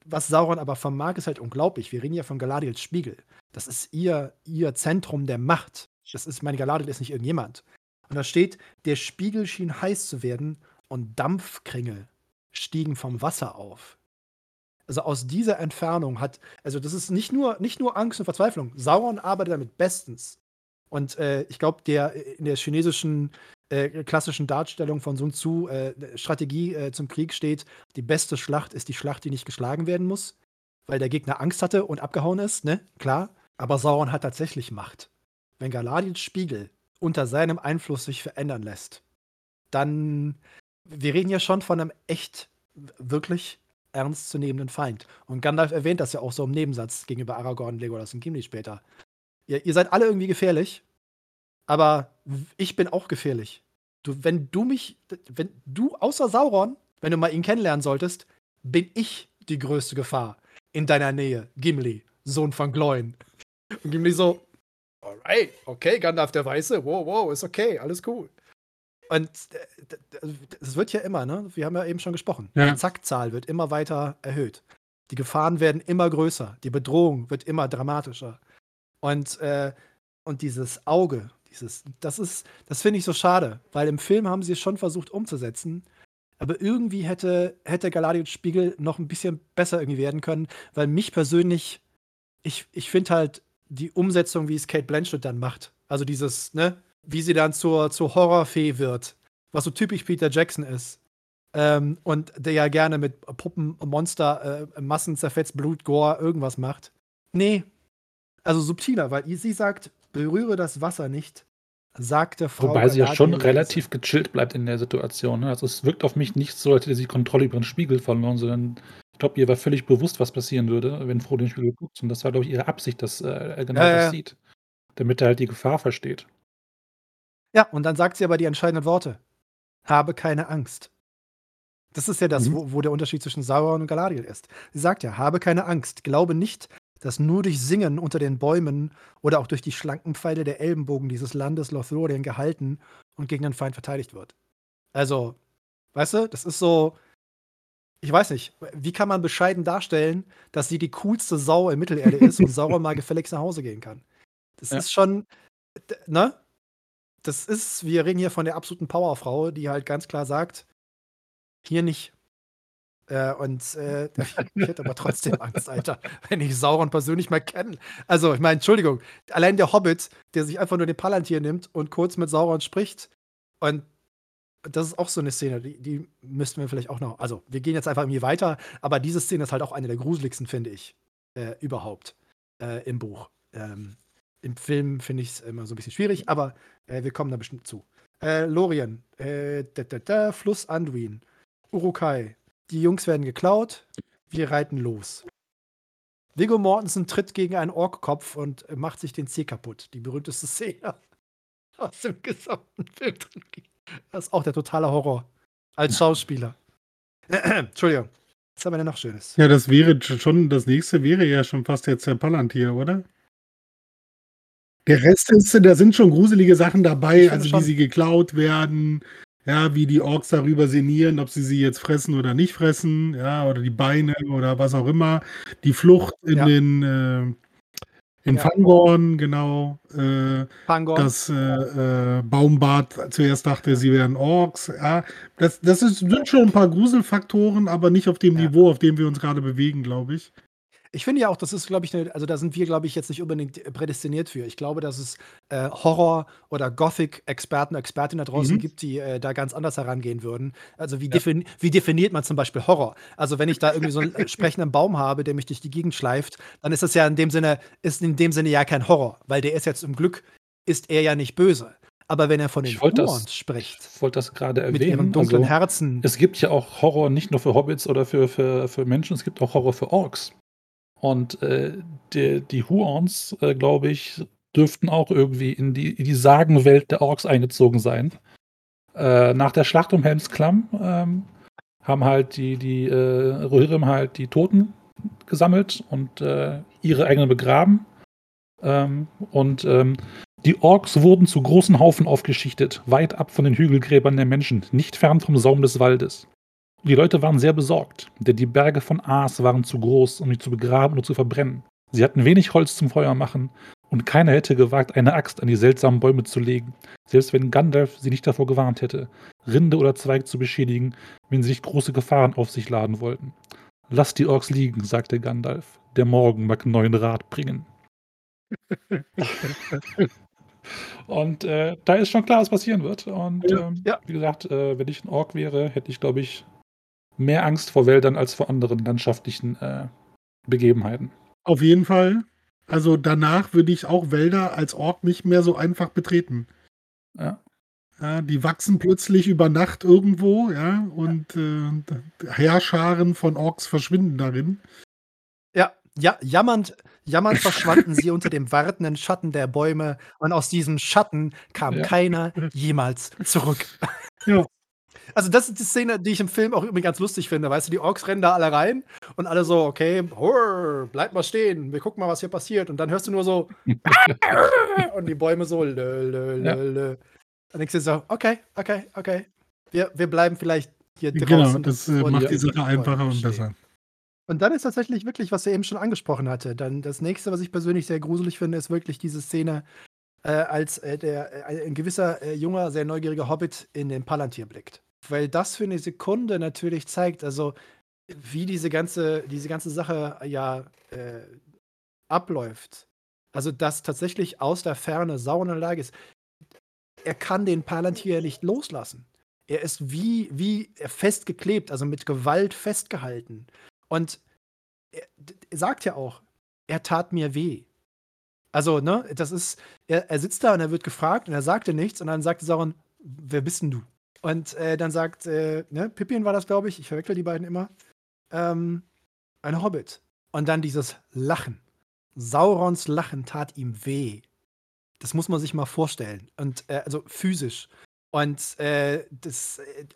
was Sauron aber vermag, ist halt unglaublich. Wir reden ja von Galadriels Spiegel. Das ist ihr, ihr Zentrum der Macht. Das ist, meine Galadriel ist nicht irgendjemand. Und da steht, der Spiegel schien heiß zu werden und Dampfkringel stiegen vom Wasser auf. Also aus dieser Entfernung hat, also das ist nicht nur, nicht nur Angst und Verzweiflung. Sauron arbeitet damit bestens. Und äh, ich glaube, der in der chinesischen äh, klassischen Darstellung von Sun Tzu äh, Strategie äh, zum Krieg steht, die beste Schlacht ist die Schlacht, die nicht geschlagen werden muss, weil der Gegner Angst hatte und abgehauen ist, ne? Klar. Aber Sauron hat tatsächlich Macht. Wenn Galadriels Spiegel unter seinem Einfluss sich verändern lässt, dann, wir reden ja schon von einem echt, wirklich ernstzunehmenden Feind. Und Gandalf erwähnt das ja auch so im Nebensatz gegenüber Aragorn, Legolas und Gimli später. Ihr, ihr seid alle irgendwie gefährlich, aber ich bin auch gefährlich. Du, wenn du mich, wenn du außer Sauron, wenn du mal ihn kennenlernen solltest, bin ich die größte Gefahr in deiner Nähe, Gimli, Sohn von Gloin. Und Gimli so, alright, okay, Gandalf der Weiße, wow, wow, ist okay, alles cool. Und es wird ja immer, ne? Wir haben ja eben schon gesprochen. Ja. Die Zackzahl wird immer weiter erhöht. Die Gefahren werden immer größer. Die Bedrohung wird immer dramatischer. Und, äh, und dieses Auge, dieses, das ist, das finde ich so schade, weil im Film haben sie es schon versucht umzusetzen. Aber irgendwie hätte, hätte Galadriels Spiegel noch ein bisschen besser irgendwie werden können, weil mich persönlich, ich, ich finde halt die Umsetzung, wie es Kate Blanchett dann macht, also dieses, ne, wie sie dann zur, zur Horrorfee wird, was so typisch Peter Jackson ist. Ähm, und der ja gerne mit Puppen, Monster, äh, Massen zerfetzt, Blut, Gore, irgendwas macht. Nee. Also subtiler, weil sie sagt, berühre das Wasser nicht, sagte Frau. Wobei sie ja schon relativ gechillt bleibt in der Situation. Ne? Also es wirkt auf mich nicht so, als hätte sie Kontrolle über den Spiegel verloren, sondern ich glaube, ihr war völlig bewusst, was passieren würde, wenn Frodo den Spiegel guckt. Und das war, glaube ich, ihre Absicht, dass äh, er genau Ja, ja, das ja. sieht. Damit er halt die Gefahr versteht. Ja, und dann sagt sie aber die entscheidenden Worte. Habe keine Angst. Das ist ja das, Mhm. wo, wo der Unterschied zwischen Sauron und Galadriel ist. Sie sagt ja, habe keine Angst. Glaube nicht, dass nur durch Singen unter den Bäumen oder auch durch die schlanken Pfeile der Elbenbogen dieses Landes Lothlorien gehalten und gegen den Feind verteidigt wird. Also, weißt du, das ist so, ich weiß nicht, wie kann man bescheiden darstellen, dass sie die coolste Sau in Mittelerde ist und Sauron mal gefälligst nach Hause gehen kann? Das Ja. ist schon, ne? Das ist, wir reden hier von der absoluten Powerfrau, die halt ganz klar sagt, hier nicht. Äh, und äh, ich hätte aber trotzdem Angst, Alter, wenn ich Sauron persönlich mal kenne. Also, ich meine, Entschuldigung, allein der Hobbit, der sich einfach nur den Palantir nimmt und kurz mit Sauron spricht. Und das ist auch so eine Szene, die, die müssten wir vielleicht auch noch. Also, wir gehen jetzt einfach irgendwie weiter, aber diese Szene ist halt auch eine der gruseligsten, finde ich, äh, überhaupt äh, im Buch. Ähm, Im Film finde ich es immer so ein bisschen schwierig, aber äh, wir kommen da bestimmt zu. Äh, Lorien, äh, da, da, da, Fluss Anduin, Urukai. Die Jungs werden geklaut, wir reiten los. Viggo Mortensen tritt gegen einen Orkkopf und macht sich den Zeh kaputt. Die berühmteste Szene aus dem gesamten Film. Das ist auch der totale Horror. Als Schauspieler. Entschuldigung. Was haben wir denn noch Schönes? Ja, das wäre schon, das nächste wäre ja schon fast jetzt der Palantir, oder? Der Rest ist, da sind schon gruselige Sachen dabei, also wie sie geklaut werden, ja, wie die Orks darüber sinnieren, ob sie sie jetzt fressen oder nicht fressen, ja, oder die Beine oder was auch immer. Die Flucht in ja. den äh, in ja. Fangorn, genau. Äh, Fangorn. Das äh, äh, Baumbad zuerst dachte, sie wären Orks. Ja, das, das ist, sind schon ein paar Gruselfaktoren, aber nicht auf dem. Niveau, auf dem wir uns gerade bewegen, glaube ich. Ich finde ja auch, das ist, glaube ich, ne, also da sind wir, glaube ich, jetzt nicht unbedingt prädestiniert für. Ich glaube, dass es äh, Horror- oder Gothic-Experten, Expertinnen da draußen mhm. gibt, die äh, da ganz anders herangehen würden. Also wie, ja. defini wie, definiert man zum Beispiel Horror? Also wenn ich da irgendwie so einen äh, sprechenden Baum habe, der mich durch die Gegend schleift, dann ist das ja in dem Sinne, ist in dem Sinne ja kein Horror, weil der ist jetzt zum Glück, ist er ja nicht böse. Aber wenn er von den Huons spricht. Ich wollte das gerade erwähnen. Mit ihren dunklen also, Herzen. Es gibt ja auch Horror nicht nur für Hobbits oder für, für, für Menschen, es gibt auch Horror für Orks. Und äh, die, die Huons, äh, glaube ich, dürften auch irgendwie in die, in die Sagenwelt der Orks eingezogen sein. Äh, nach der Schlacht um Helms Klamm ähm, haben halt die, die äh, Rohirrim halt die Toten gesammelt und äh, ihre eigenen begraben. Ähm, und ähm, die Orks wurden zu großen Haufen aufgeschichtet, weit ab von den Hügelgräbern der Menschen, nicht fern vom Saum des Waldes. Die Leute waren sehr besorgt, denn die Berge von Aas waren zu groß, um sie zu begraben oder zu verbrennen. Sie hatten wenig Holz zum Feuer machen und keiner hätte gewagt, eine Axt an die seltsamen Bäume zu legen, selbst wenn Gandalf sie nicht davor gewarnt hätte, Rinde oder Zweig zu beschädigen, wenn sie nicht große Gefahren auf sich laden wollten. Lasst die Orks liegen, sagte Gandalf. Der Morgen mag neuen Rat bringen. Und äh, da ist schon klar, was passieren wird. Und ähm, ja. wie gesagt, äh, wenn ich ein Ork wäre, hätte ich, glaube ich, mehr Angst vor Wäldern als vor anderen landschaftlichen äh, Begebenheiten. Auf jeden Fall. Also danach würde ich auch Wälder als Ort nicht mehr so einfach betreten. Ja. ja die wachsen plötzlich über Nacht irgendwo, ja, und. Äh, Heerscharen von Orks verschwinden darin. Ja, ja, jammernd, jammernd verschwanden sie unter dem wartenden Schatten der Bäume und aus diesem Schatten kam ja. keiner jemals zurück. Ja. Also, das ist die Szene, die ich im Film auch irgendwie ganz lustig finde. Weißt du, die Orks rennen da alle rein und alle so, okay, hurr, bleib mal stehen, wir gucken mal, was hier passiert. Und dann hörst du nur so und die Bäume so, lö, lö, lö, lö. Dann denkst du so, okay, okay, okay. Wir, wir bleiben vielleicht hier genau, draußen. Genau, das äh, macht die Sache einfacher und besser. Und dann ist tatsächlich wirklich, was er eben schon angesprochen hatte. Dann das nächste, was ich persönlich sehr gruselig finde, ist wirklich diese Szene, äh, als äh, der, äh, ein gewisser äh, junger, sehr neugieriger Hobbit in den Palantir blickt weil das für eine Sekunde natürlich zeigt, also wie diese ganze, diese ganze Sache ja äh, abläuft. Also, dass tatsächlich aus der Ferne Sauron in Lage ist. Er kann den Palantir nicht loslassen. Er ist wie, wie festgeklebt, also mit Gewalt festgehalten. Und er, er sagt ja auch, er tat mir weh. Also, ne, das ist, er, er sitzt da und er wird gefragt und er sagte nichts und dann sagte Sauron, wer bist denn du? Und äh, dann sagt, äh, ne, Pippin war das, glaube ich, ich verwechsel die beiden immer, ähm, ein Hobbit. Und dann dieses Lachen. Saurons Lachen tat ihm weh. Das muss man sich mal vorstellen. Und äh, also physisch. Und äh, das äh,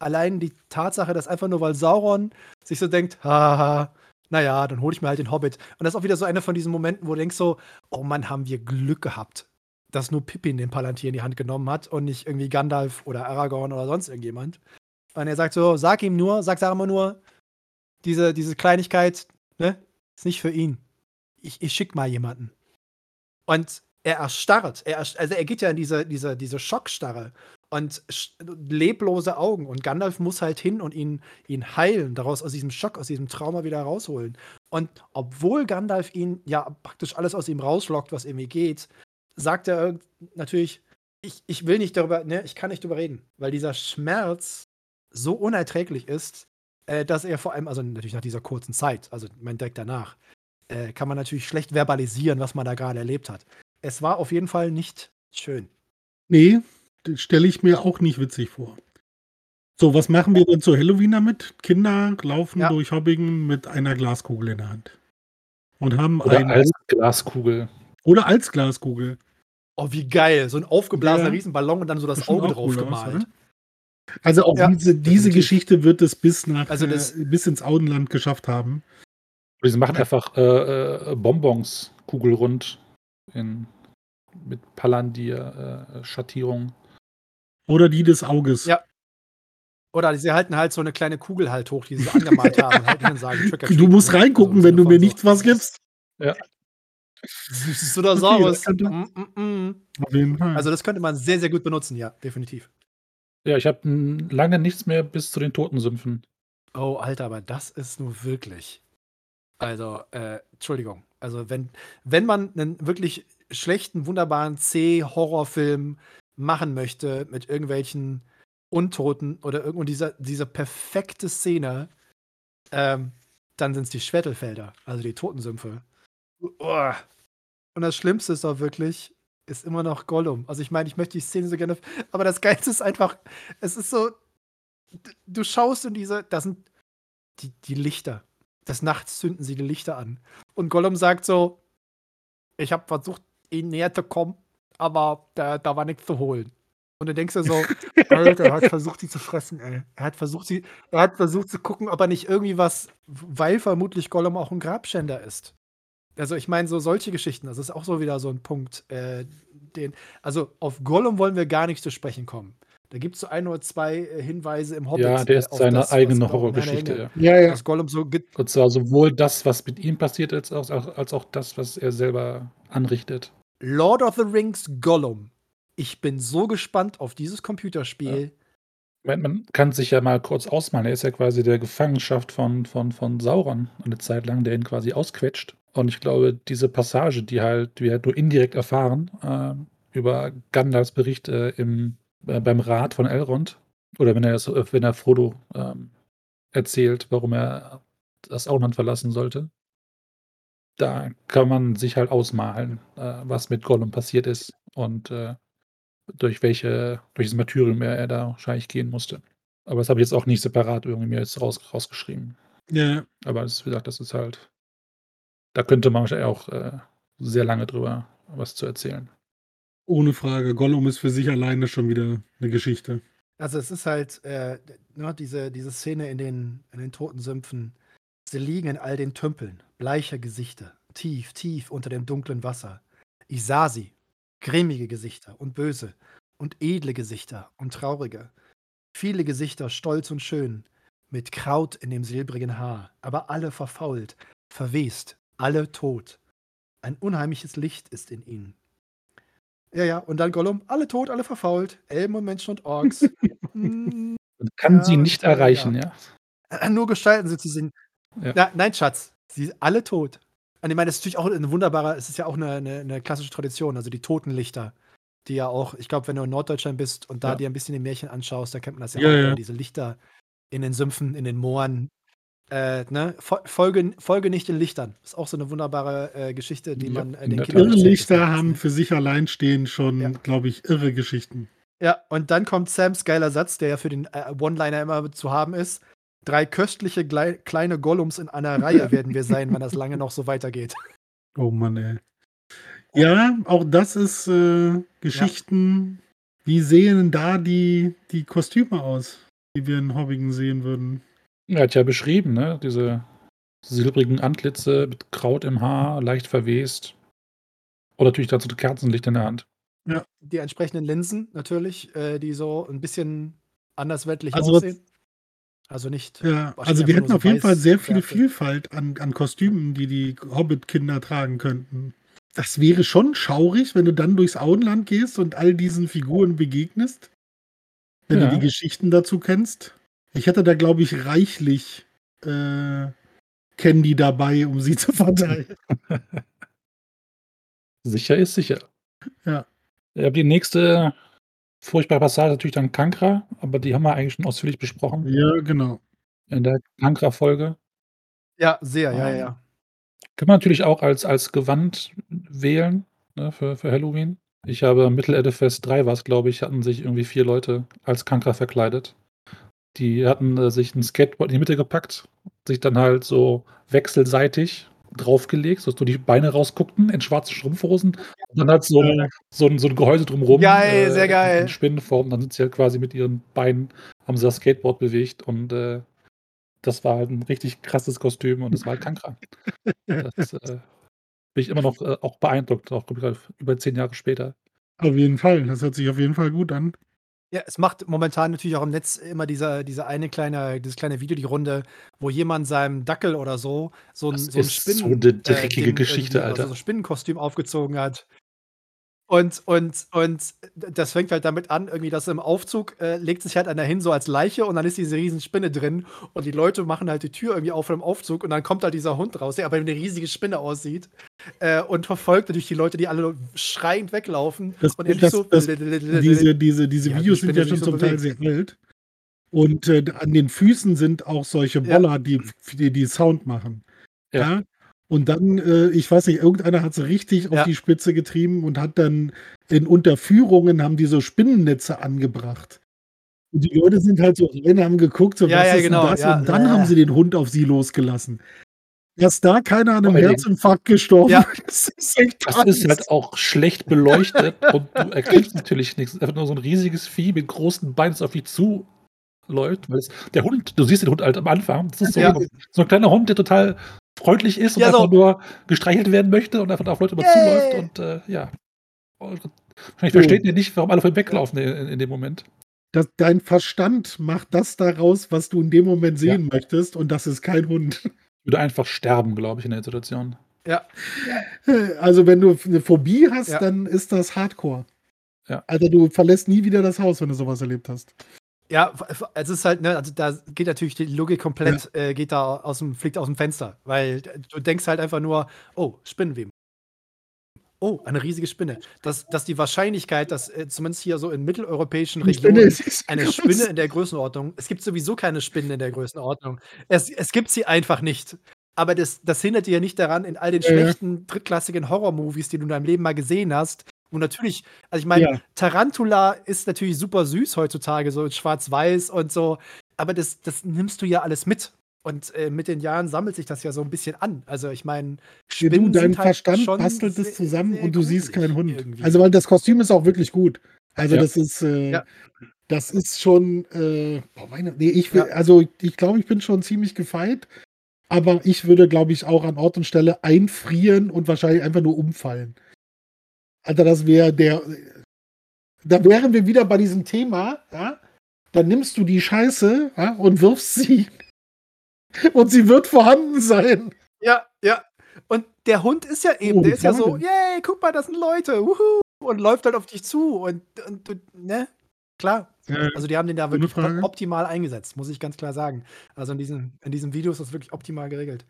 allein die Tatsache, dass einfach nur weil Sauron sich so denkt, haha, naja, dann hole ich mir halt den Hobbit. Und das ist auch wieder so einer von diesen Momenten, wo du denkst so, oh Mann, haben wir Glück gehabt dass nur Pippin den Palantir in die Hand genommen hat und nicht irgendwie Gandalf oder Aragorn oder sonst irgendjemand. Und er sagt so, sag ihm nur, sag Saruman nur, diese, diese Kleinigkeit, ne, ist nicht für ihn. Ich, ich schick mal jemanden. Und er erstarrt, er, also er geht ja in diese, diese, diese Schockstarre und leblose Augen. Und Gandalf muss halt hin und ihn, ihn heilen, daraus aus diesem Schock, aus diesem Trauma wieder rausholen. Und obwohl Gandalf ihn ja praktisch alles aus ihm rauslockt, was irgendwie geht, sagt er natürlich, ich, ich will nicht darüber, ne, ich kann nicht darüber reden, weil dieser Schmerz so unerträglich ist, äh, dass er vor allem, also natürlich nach dieser kurzen Zeit, also mein direkt danach, äh, kann man natürlich schlecht verbalisieren, was man da gerade erlebt hat. Es war auf jeden Fall nicht schön. Nee, stelle ich mir auch nicht witzig vor. So, was machen wir denn zu Halloween damit? Kinder laufen Ja. durch Hobbingen mit einer Glaskugel in der Hand. Und haben Oder ein. als Glaskugel. Oder als Glaskugel. Oh, wie geil. So ein aufgeblasener Ja. Riesenballon und dann so das Bestimmt Auge drauf aus, gemalt. oder? Also auch Ja, diese, diese. Geschichte wird es bis nach Also das- äh, bis ins Auenland geschafft haben. Oder sie machen einfach äh, äh, Bonbons kugelrund in, mit Palandir-Schattierung. Oder die des Auges. Ja. Oder sie halten halt so eine kleine Kugel halt hoch, die sie so angemalt haben. und sagen, Du musst reingucken, Also wenn du mir von nicht was gibst. Süßes oder Okay, saures. das Mm, mm, mm. Also das könnte man sehr, sehr gut benutzen, ja, definitiv. Ja, ich habe lange nichts mehr bis zu den Totensümpfen. Oh, Alter, aber das ist nur wirklich. Also, äh, Entschuldigung. Also, wenn, wenn man einen wirklich schlechten, wunderbaren C-Horrorfilm machen möchte mit irgendwelchen Untoten oder irgendwo dieser, diese perfekte Szene, ähm, dann sind es die Schwettelfelder, also die Totensümpfe. Und das Schlimmste ist doch wirklich, ist immer noch Gollum. Also ich meine, ich möchte die Szene so gerne, aber das Geilste ist einfach, es ist so, du schaust in diese, da sind die, die Lichter. Des Nachts zünden sie die Lichter an. Und Gollum sagt so, ich habe versucht, ihnen näher zu kommen, aber da, da war nichts zu holen. Und du denkst dir so, Alter, er hat versucht, sie zu fressen, ey. Er hat versucht, sie, er hat versucht zu gucken, ob er nicht irgendwie was, weil vermutlich Gollum auch ein Grabschänder ist. Also ich meine, so solche Geschichten, das ist auch so wieder so ein Punkt, äh, den, also auf Gollum wollen wir gar nicht zu sprechen kommen. Da gibt es so ein oder zwei äh, Hinweise im Hobbit. ja, der ist seine das, eigene Horrorgeschichte. Ja. ja, ja. Dass Gollum so Und zwar sowohl das, was mit ihm passiert ist, als auch, als auch das, was er selber anrichtet. Lord of the Rings Gollum. Ich bin so gespannt auf dieses Computerspiel. Man, man kann sich ja mal kurz ausmalen. Er ist ja quasi der Gefangenschaft von, von, von Sauron eine Zeit lang, der ihn quasi ausquetscht. Und ich glaube, diese Passage, die halt wir halt nur indirekt erfahren, äh, über Gandalfs Bericht äh, im, äh, beim Rat von Elrond, oder wenn er, es- äh, wenn er Frodo ähm, erzählt, warum er das Auenland verlassen sollte, da kann man sich halt ausmalen, äh, was mit Gollum passiert ist und äh, durch welche, welches Martyrium er, er da wahrscheinlich gehen musste. Aber das habe ich jetzt auch nicht separat irgendwie mir jetzt raus, rausgeschrieben. ja. Aber das, wie gesagt, das ist halt, da könnte man wahrscheinlich auch äh, sehr lange drüber was zu erzählen. Ohne Frage. Gollum ist für sich alleine schon wieder eine Geschichte. Also es ist halt äh, ne, diese, diese Szene in den, in den toten Sümpfen. Sie liegen in all den Tümpeln, bleiche Gesichter, tief, tief unter dem dunklen Wasser. Ich sah sie, grimmige Gesichter und böse und edle Gesichter und traurige. Viele Gesichter stolz und schön, mit Kraut in dem silbrigen Haar, aber alle verfault, verwest, alle tot. Ein unheimliches Licht ist in ihnen. Ja, ja, und dann Gollum, alle tot, alle verfault, Elben und Menschen und Orks. Hm, kann Ja, sie nicht erreichen, ja. äh, nur Gestalten sie sind. Ja. Na, nein, Schatz, sie sind alle tot. Und ich meine, das ist natürlich auch eine wunderbare, es ist ja auch eine, eine, eine klassische Tradition, also die Totenlichter, die ja auch, ich glaube, wenn du in Norddeutschland bist und da Ja. dir ein bisschen die Märchen anschaust, da kennt man das ja, Ja, auch, ja. ja, diese Lichter in den Sümpfen, in den Mooren. Äh, ne? Fol- Folge, Folge nicht den Lichtern. Ist auch so eine wunderbare äh, Geschichte, die Ja, man äh, in den der Kindern erzählt. Irrlichter haben für sich allein stehen schon, Ja. glaube ich, irre Geschichten. Ja, und dann kommt Sams geiler Satz, der ja für den äh, One-Liner immer zu haben ist. Drei köstliche glei- kleine Gollums in einer Reihe werden wir sein, wenn das lange noch so weitergeht. Oh Mann, ey. Ja, auch das ist äh, Geschichten. Wie sehen da die, die Kostüme aus, die wir in Hobbingen sehen würden? Er hat ja beschrieben, ne? Diese silbrigen Antlitze mit Kraut im Haar, leicht verwest. Und natürlich dazu Kerzenlicht in der Hand. Die entsprechenden Linsen natürlich, äh, die so ein bisschen andersweltlich Also- aussehen. Also nicht. Ja, also wir hätten auf jeden Fall sehr viel. Vielfalt an, an Kostümen, die die Hobbit-Kinder tragen könnten. Das wäre schon schaurig, wenn du dann durchs Auenland gehst und all diesen Figuren begegnest. wenn Ja. du die Geschichten dazu kennst. Ich hätte da, glaube ich, reichlich äh, Candy dabei, um sie zu verteilen. Sicher ist sicher. Ja. Ja, die nächste furchtbare Passage ist natürlich dann Kankra, aber die haben wir eigentlich schon ausführlich besprochen ja, genau. in der Kankra-Folge. Ja, sehr, ja, ja, Ähm, ja. Kann man natürlich auch als, als Gewand wählen ne, für, für Halloween. Ich habe Mittelerde-Fest 3 war es, glaube ich, hatten sich irgendwie vier Leute als Kankra verkleidet. Die hatten äh, sich ein Skateboard in die Mitte gepackt, sich dann halt so wechselseitig draufgelegt, sodass nur die Beine rausguckten in schwarzen Strumpfhosen. Und dann halt so, ein- so, ein, so ein Gehäuse drumherum. Geil, sehr in- geil. In Spinnenform. Dann sind sie halt quasi mit ihren Beinen, haben sie das Skateboard bewegt und äh, das war halt ein richtig krasses Kostüm und das war halt Kankra. Das äh, bin ich immer noch äh, auch beeindruckt, auch über zehn Jahre später. Auf jeden Fall. Das hört sich auf jeden Fall gut an. Ja, es macht momentan natürlich auch im Netz immer dieser, dieser eine kleine, dieses kleine Video die Runde, wo jemand seinem Dackel oder so so ein, Das so ein ist so Spinnen, eine dreckige Ding Geschichte, irgendwie, Alter. Also so ein Spinnenkostüm aufgezogen hat. Und, und, und das fängt halt damit an, irgendwie, dass im Aufzug äh, legt sich halt einer hin, so als Leiche, und dann ist diese riesen Spinne drin. Und die Leute machen halt die Tür irgendwie auf vom Aufzug und dann kommt halt dieser Hund raus, der aber wie eine riesige Spinne aussieht. Äh, und verfolgt natürlich die Leute, die alle schreiend weglaufen. Das- und das- so. das- Diese, diese, diese Ja, die Videos sind Spinne ja schon so zum Teil bewegt. sehr alt. Und äh, an den Füßen sind auch solche Ja. Boller, die, die, die Sound machen. Ja. Ja. Und dann, äh, ich weiß nicht, irgendeiner hat sie richtig auf Ja. die Spitze getrieben und hat dann in Unterführungen haben die so Spinnennetze angebracht. Und die Leute sind halt so rein, haben geguckt, so Ja, was ja, ist genau, denn das? ja. Und dann Ja. haben sie den Hund auf sie losgelassen. Dass da keiner an einem Dingen- Herzinfarkt gestorben Ja. ist, ist echt Das ist halt auch schlecht beleuchtet und du erkennst natürlich nichts. Es einfach nur so ein riesiges Vieh mit großen Beinen, das auf dich zuläuft. Weil es, der Hund, du siehst den Hund halt am Anfang. Das ist so, Ja. so ein kleiner Hund, der total freundlich ist und Ja, einfach so. nur gestreichelt werden möchte und einfach auf Leute mal Yay. zuläuft und äh, ja. Wahrscheinlich versteht ihr nicht, warum alle von ihm weglaufen in, in, in dem Moment. Das, dein Verstand macht das daraus, was du in dem Moment sehen möchtest, und das ist kein Hund. Ich würde einfach sterben, glaube ich, in der Situation. Ja, Also, wenn du eine Phobie hast, Ja. dann ist das Hardcore. Ja. Also, du verlässt nie wieder das Haus, wenn du sowas erlebt hast. Ja, es ist halt, ne, also da geht natürlich die Logik komplett, äh, geht da aus dem, fliegt aus dem Fenster, weil du denkst halt einfach nur, oh, Spinnenweben. Oh, eine riesige Spinne. Dass, dass die Wahrscheinlichkeit, dass äh, zumindest hier so in mitteleuropäischen Spinne Regionen so eine. Spinne in der Größenordnung, es gibt sowieso keine Spinnen in der Größenordnung. Es, es gibt sie einfach nicht. Aber das, das hindert dir ja nicht daran, in all den Ja, ja. schlechten, drittklassigen Horror-Movies, die du in deinem Leben mal gesehen hast, und natürlich, also ich meine, Ja. Tarantula ist natürlich super süß heutzutage, so in schwarz-weiß und so, aber das, das nimmst du ja alles mit. Und äh, mit den Jahren sammelt sich das ja so ein bisschen an. Also ich meine, Ja, du, dein halt Verstand bastelt es zusammen und du siehst keinen Hund. irgendwie. Also, weil das Kostüm ist auch wirklich gut. Also, Ja. das ist, äh, Ja. das ist schon, äh, boah, meine, nee, ich will, also, ich glaube, ich bin schon ziemlich gefeit. Aber ich würde, glaube ich, auch an Ort und Stelle einfrieren und wahrscheinlich einfach nur umfallen. Alter, das wäre der. Da wären wir wieder bei diesem Thema, ja? Dann nimmst du die Scheiße ja, und wirfst sie. Und sie wird vorhanden sein. Ja, ja. Und der Hund ist ja eben, Oh, der ist ja so, yay, guck mal, das sind Leute, wuhu, und läuft halt auf dich zu. Und, und, und ne? Klar. Also die haben den da wirklich optimal eingesetzt, muss ich ganz klar sagen. Also in diesem, in diesem Video ist das wirklich optimal geregelt.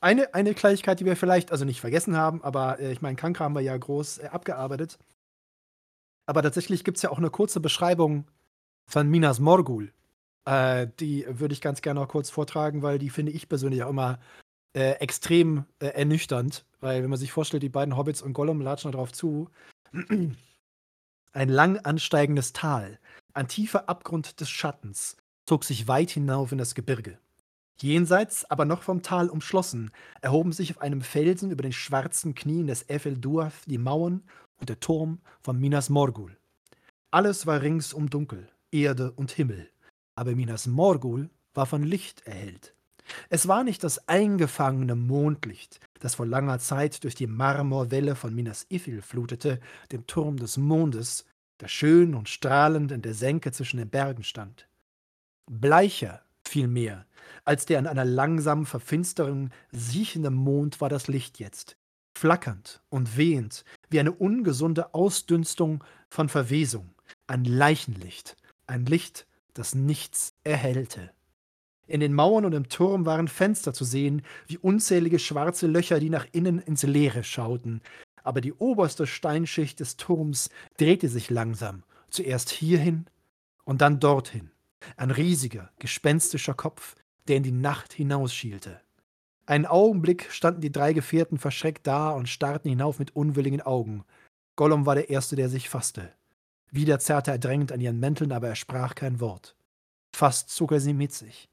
Eine, eine Kleinigkeit, die wir vielleicht, also nicht vergessen haben, aber äh, ich meine, Kankra haben wir ja groß äh, abgearbeitet. Aber tatsächlich gibt es ja auch eine kurze Beschreibung von Minas Morgul. Äh, die würde ich ganz gerne noch kurz vortragen, weil die finde ich persönlich auch immer äh, extrem äh, ernüchternd. Weil, wenn man sich vorstellt, die beiden Hobbits und Gollum latschen darauf zu. Ein lang ansteigendes Tal, ein tiefer Abgrund des Schattens, zog sich weit hinauf in das Gebirge. Jenseits, aber noch vom Tal umschlossen, erhoben sich auf einem Felsen über den schwarzen Knien des Efel Duaf die Mauern und der Turm von Minas Morgul. Alles war ringsum dunkel, Erde und Himmel, aber Minas Morgul war von Licht erhellt. Es war nicht das eingefangene Mondlicht, das vor langer Zeit durch die Marmorwelle von Minas Ithil flutete, den Turm des Mondes, der schön und strahlend in der Senke zwischen den Bergen stand. Bleicher vielmehr, als der an einer langsam verfinsterung siechende Mond war das Licht jetzt, flackernd und wehend, wie eine ungesunde Ausdünstung von Verwesung, ein Leichenlicht, Ein Licht, das nichts erhellte. In den Mauern und im Turm waren Fenster zu sehen, wie unzählige schwarze Löcher, die nach innen ins Leere schauten. Aber die oberste Steinschicht des Turms drehte sich langsam, zuerst hierhin und dann dorthin. Ein riesiger, gespenstischer Kopf, der in die Nacht hinausschielte. Einen Augenblick standen die drei Gefährten verschreckt da und starrten hinauf mit unwilligen Augen. Gollum war der Erste, der sich fasste. Wieder zerrte er drängend an ihren Mänteln, aber er sprach kein Wort. Fast zog er sie mit sich.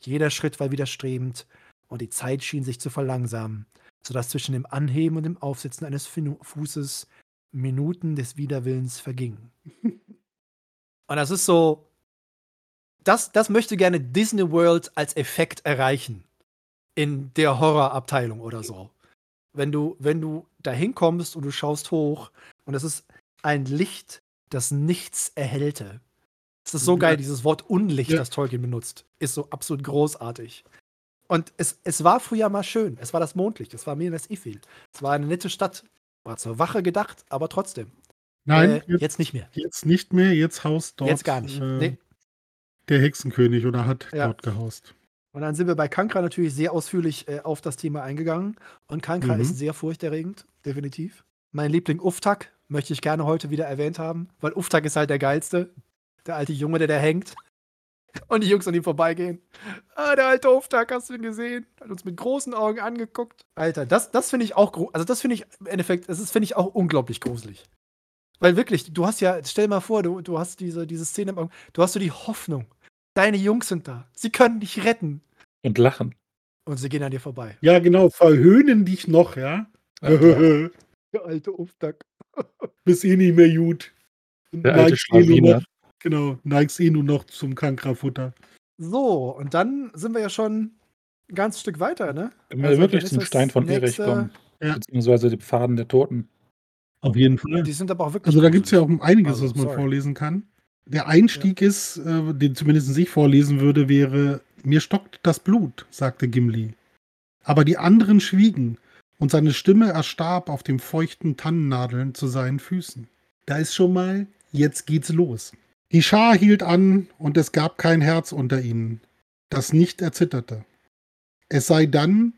Jeder Schritt war widerstrebend, und die Zeit schien sich zu verlangsamen, so dass zwischen dem Anheben und dem Aufsetzen eines Fußes Minuten des Widerwillens vergingen. und das ist so, das, das möchte gerne Disney World als Effekt erreichen in der Horrorabteilung oder so. Wenn du, wenn du da hinkommst und du schaust hoch und es ist ein Licht, das nichts erhellte. Es ist so geil, dieses Wort Unlicht, ja. das Tolkien benutzt. Ist so absolut großartig. Und es, es war früher mal schön. Es war das Mondlicht. Es war Minas Ithil. Es war eine nette Stadt. War zur Wache gedacht, aber trotzdem. Nein, äh, jetzt, jetzt, nicht mehr. Jetzt nicht mehr. Jetzt haust dort. Jetzt gar nicht. Äh, nee. Der Hexenkönig oder hat ja. dort gehaust. Und dann sind wir bei Kankra natürlich sehr ausführlich äh, auf das Thema eingegangen. Und Kankra mhm. ist sehr furchterregend, definitiv. Mein Liebling Uftak möchte ich gerne heute wieder erwähnt haben, weil Uftak ist halt der geilste. Der alte Junge, der da hängt. Und die Jungs an ihm vorbeigehen. Ah, der alte Uftak, hast du ihn gesehen? Hat uns mit großen Augen angeguckt. Alter, das, das finde ich auch, also das finde ich im Endeffekt, das finde ich auch unglaublich gruselig. Weil wirklich, du hast ja, stell mal vor, du, du hast diese, diese Szene im Augen, du hast so die Hoffnung, Deine Jungs sind da. Sie können dich retten. Und lachen. Und sie gehen an dir vorbei. Ja, genau. Verhöhnen dich noch, ja. Der alte Uftak. Bis eh nicht mehr gut. Der alte Schlawiner. Genau, neigst eh nur noch zum Kankrafutter. So, und dann sind wir ja schon ein ganzes Stück weiter, ne? Wenn wir also, wirklich zum Stein von Erich kommen. Ja. Beziehungsweise die Pfaden der Toten. Auf jeden Fall. Die sind aber auch wirklich. Also da gibt es ja auch einiges, also, was man sorry. vorlesen kann. Der Einstieg ja. ist, äh, den zumindest ich vorlesen würde, wäre: Mir stockt das Blut, sagte Gimli. Aber die anderen schwiegen, und seine Stimme erstarb auf dem feuchten Tannennadeln zu seinen Füßen. Da ist schon mal, jetzt geht's los. Die Schar hielt an, und es gab kein Herz unter ihnen, das nicht erzitterte. Es sei dann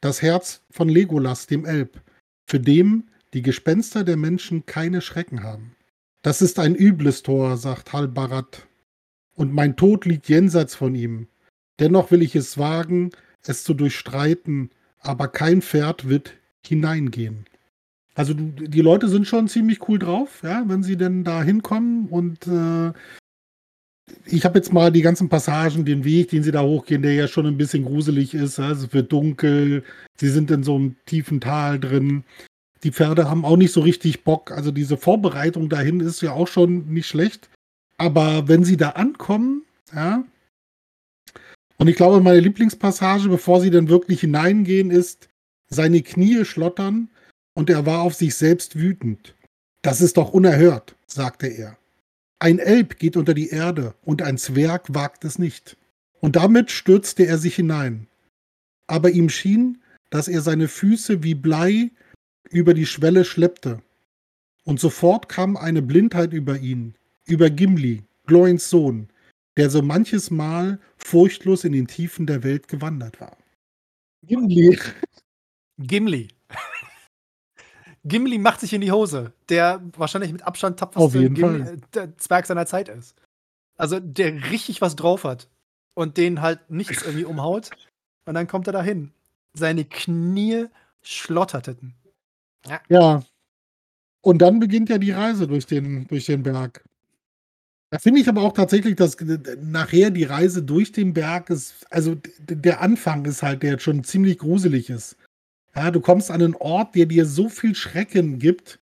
das Herz von Legolas, dem Elb, für dem die Gespenster der Menschen keine Schrecken haben. Das ist ein übles Tor, sagt Halbarat, und mein Tod liegt jenseits von ihm. Dennoch will ich es wagen, es zu durchstreiten, aber kein Pferd wird hineingehen. Also die Leute sind schon ziemlich cool drauf, ja, wenn sie denn da hinkommen und äh, ich habe jetzt mal die ganzen Passagen, den Weg, den sie da hochgehen, der ja schon ein bisschen gruselig ist. Also es wird dunkel, sie sind in so einem tiefen Tal drin die Pferde haben auch nicht so richtig Bock. Also diese Vorbereitung dahin ist ja auch schon nicht schlecht. Aber wenn sie da ankommen, ja, und ich glaube, meine Lieblingspassage, bevor sie dann wirklich hineingehen, ist, seine Knie schlottern und er war auf sich selbst wütend. Das ist doch unerhört, sagte er. Ein Elb geht unter die Erde und ein Zwerg wagt es nicht. Und damit stürzte er sich hinein. Aber ihm schien, dass er seine Füße wie Blei über die Schwelle schleppte. Und sofort kam eine Blindheit über ihn, über Gimli, Gloins Sohn, der so manches Mal furchtlos in den Tiefen der Welt gewandert war. Gimli. Gimli. Gimli macht sich in die Hose, der wahrscheinlich mit Abstand tapferste Gimli, der Zwerg seiner Zeit ist. Also der richtig was drauf hat und den halt nichts irgendwie umhaut. Und dann kommt er dahin. Seine Knie schlotterten. Ja. ja. Und dann beginnt ja die Reise durch den, durch den Berg. Da finde ich aber auch tatsächlich, dass nachher die Reise durch den Berg ist, also der Anfang ist halt, der jetzt schon ziemlich gruselig ist. Ja, du kommst an einen Ort, der dir so viel Schrecken gibt,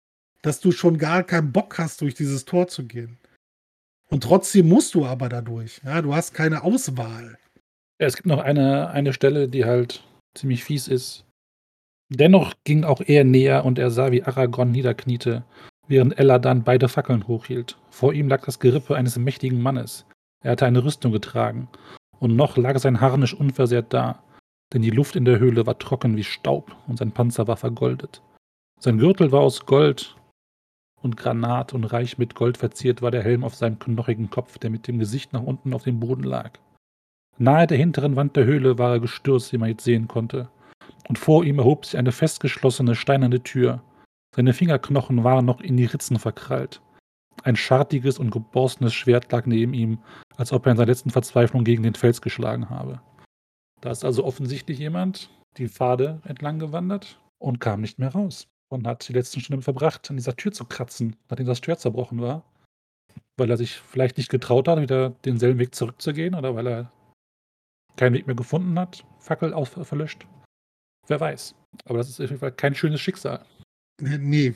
dass du schon gar keinen Bock hast, durch dieses Tor zu gehen. Und trotzdem musst du aber dadurch. Ja, du hast keine Auswahl. Ja, es gibt noch eine, eine Stelle, die halt ziemlich fies ist. Dennoch ging auch er näher und er sah, wie Aragorn niederkniete, während Eladan beide Fackeln hochhielt. Vor ihm lag das Gerippe eines mächtigen Mannes. Er hatte eine Rüstung getragen, und noch lag sein Harnisch unversehrt da, denn die Luft in der Höhle war trocken wie Staub und sein Panzer war vergoldet. Sein Gürtel war aus Gold und Granat und reich mit Gold verziert war der Helm auf seinem knochigen Kopf, der mit dem Gesicht nach unten auf dem Boden lag. Nahe der hinteren Wand der Höhle war er gestürzt, wie man jetzt sehen konnte, und vor ihm erhob sich eine festgeschlossene steinerne Tür. Seine Fingerknochen waren noch in die Ritzen verkrallt. Ein schartiges und geborstenes Schwert lag neben ihm, als ob er in seiner letzten Verzweiflung gegen den Fels geschlagen habe. Da ist also offensichtlich jemand die Pfade entlang gewandert und kam nicht mehr raus und hat die letzten Stunden verbracht, an dieser Tür zu kratzen, nachdem das Tür zerbrochen war. Weil er sich vielleicht nicht getraut hat, wieder denselben Weg zurückzugehen oder weil er keinen Weg mehr gefunden hat, Fackel auf, verlöscht. Wer weiß. Aber das ist auf jeden Fall kein schönes Schicksal. Nee.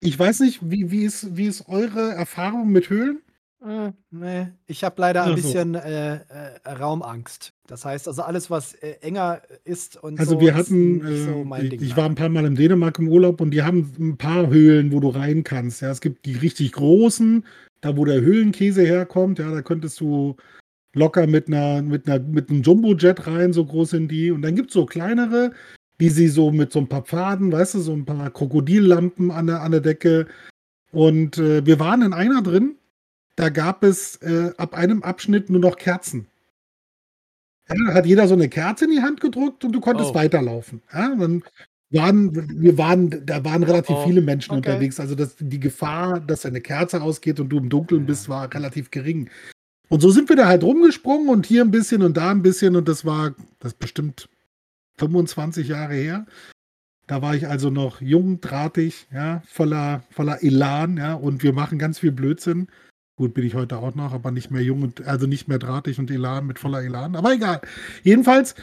Ich weiß nicht, wie, wie, ist, wie ist eure Erfahrung mit Höhlen? Äh, nee, ich habe leider ein so. bisschen äh, äh, Raumangst. Das heißt also alles, was äh, enger ist und Also so, wir ist hatten, nicht so äh, mein ich, Ding. ich war ein paar Mal in Dänemark im Urlaub und die haben ein paar Höhlen, wo du rein kannst. Ja, es gibt die richtig großen, da wo der Höhlenkäse herkommt, ja, da könntest du locker mit einer, mit einer, mit einem Jumbo-Jet rein, so groß sind die. Und dann gibt es so kleinere, die sie so mit so ein paar Pfaden, weißt du, so ein paar Krokodillampen an der, an der Decke. Und äh, wir waren in einer drin, da gab es äh, ab einem Abschnitt nur noch Kerzen. Ja, da hat jeder so eine Kerze in die Hand gedrückt und du konntest Oh. weiterlaufen. Ja, dann waren, wir waren, da waren relativ Oh, viele Menschen okay. unterwegs. Also das, die Gefahr, dass eine Kerze ausgeht und du im Dunkeln Ja. bist, war relativ gering. Und so sind wir da halt rumgesprungen und hier ein bisschen und da ein bisschen und das war das bestimmt 25 Jahre her. Da war ich also noch jung, drahtig, ja, voller, voller Elan, ja, und wir machen ganz viel Blödsinn. Gut, bin ich heute auch noch, aber nicht mehr jung und also nicht mehr drahtig und Elan mit voller Elan. Aber egal. Jedenfalls,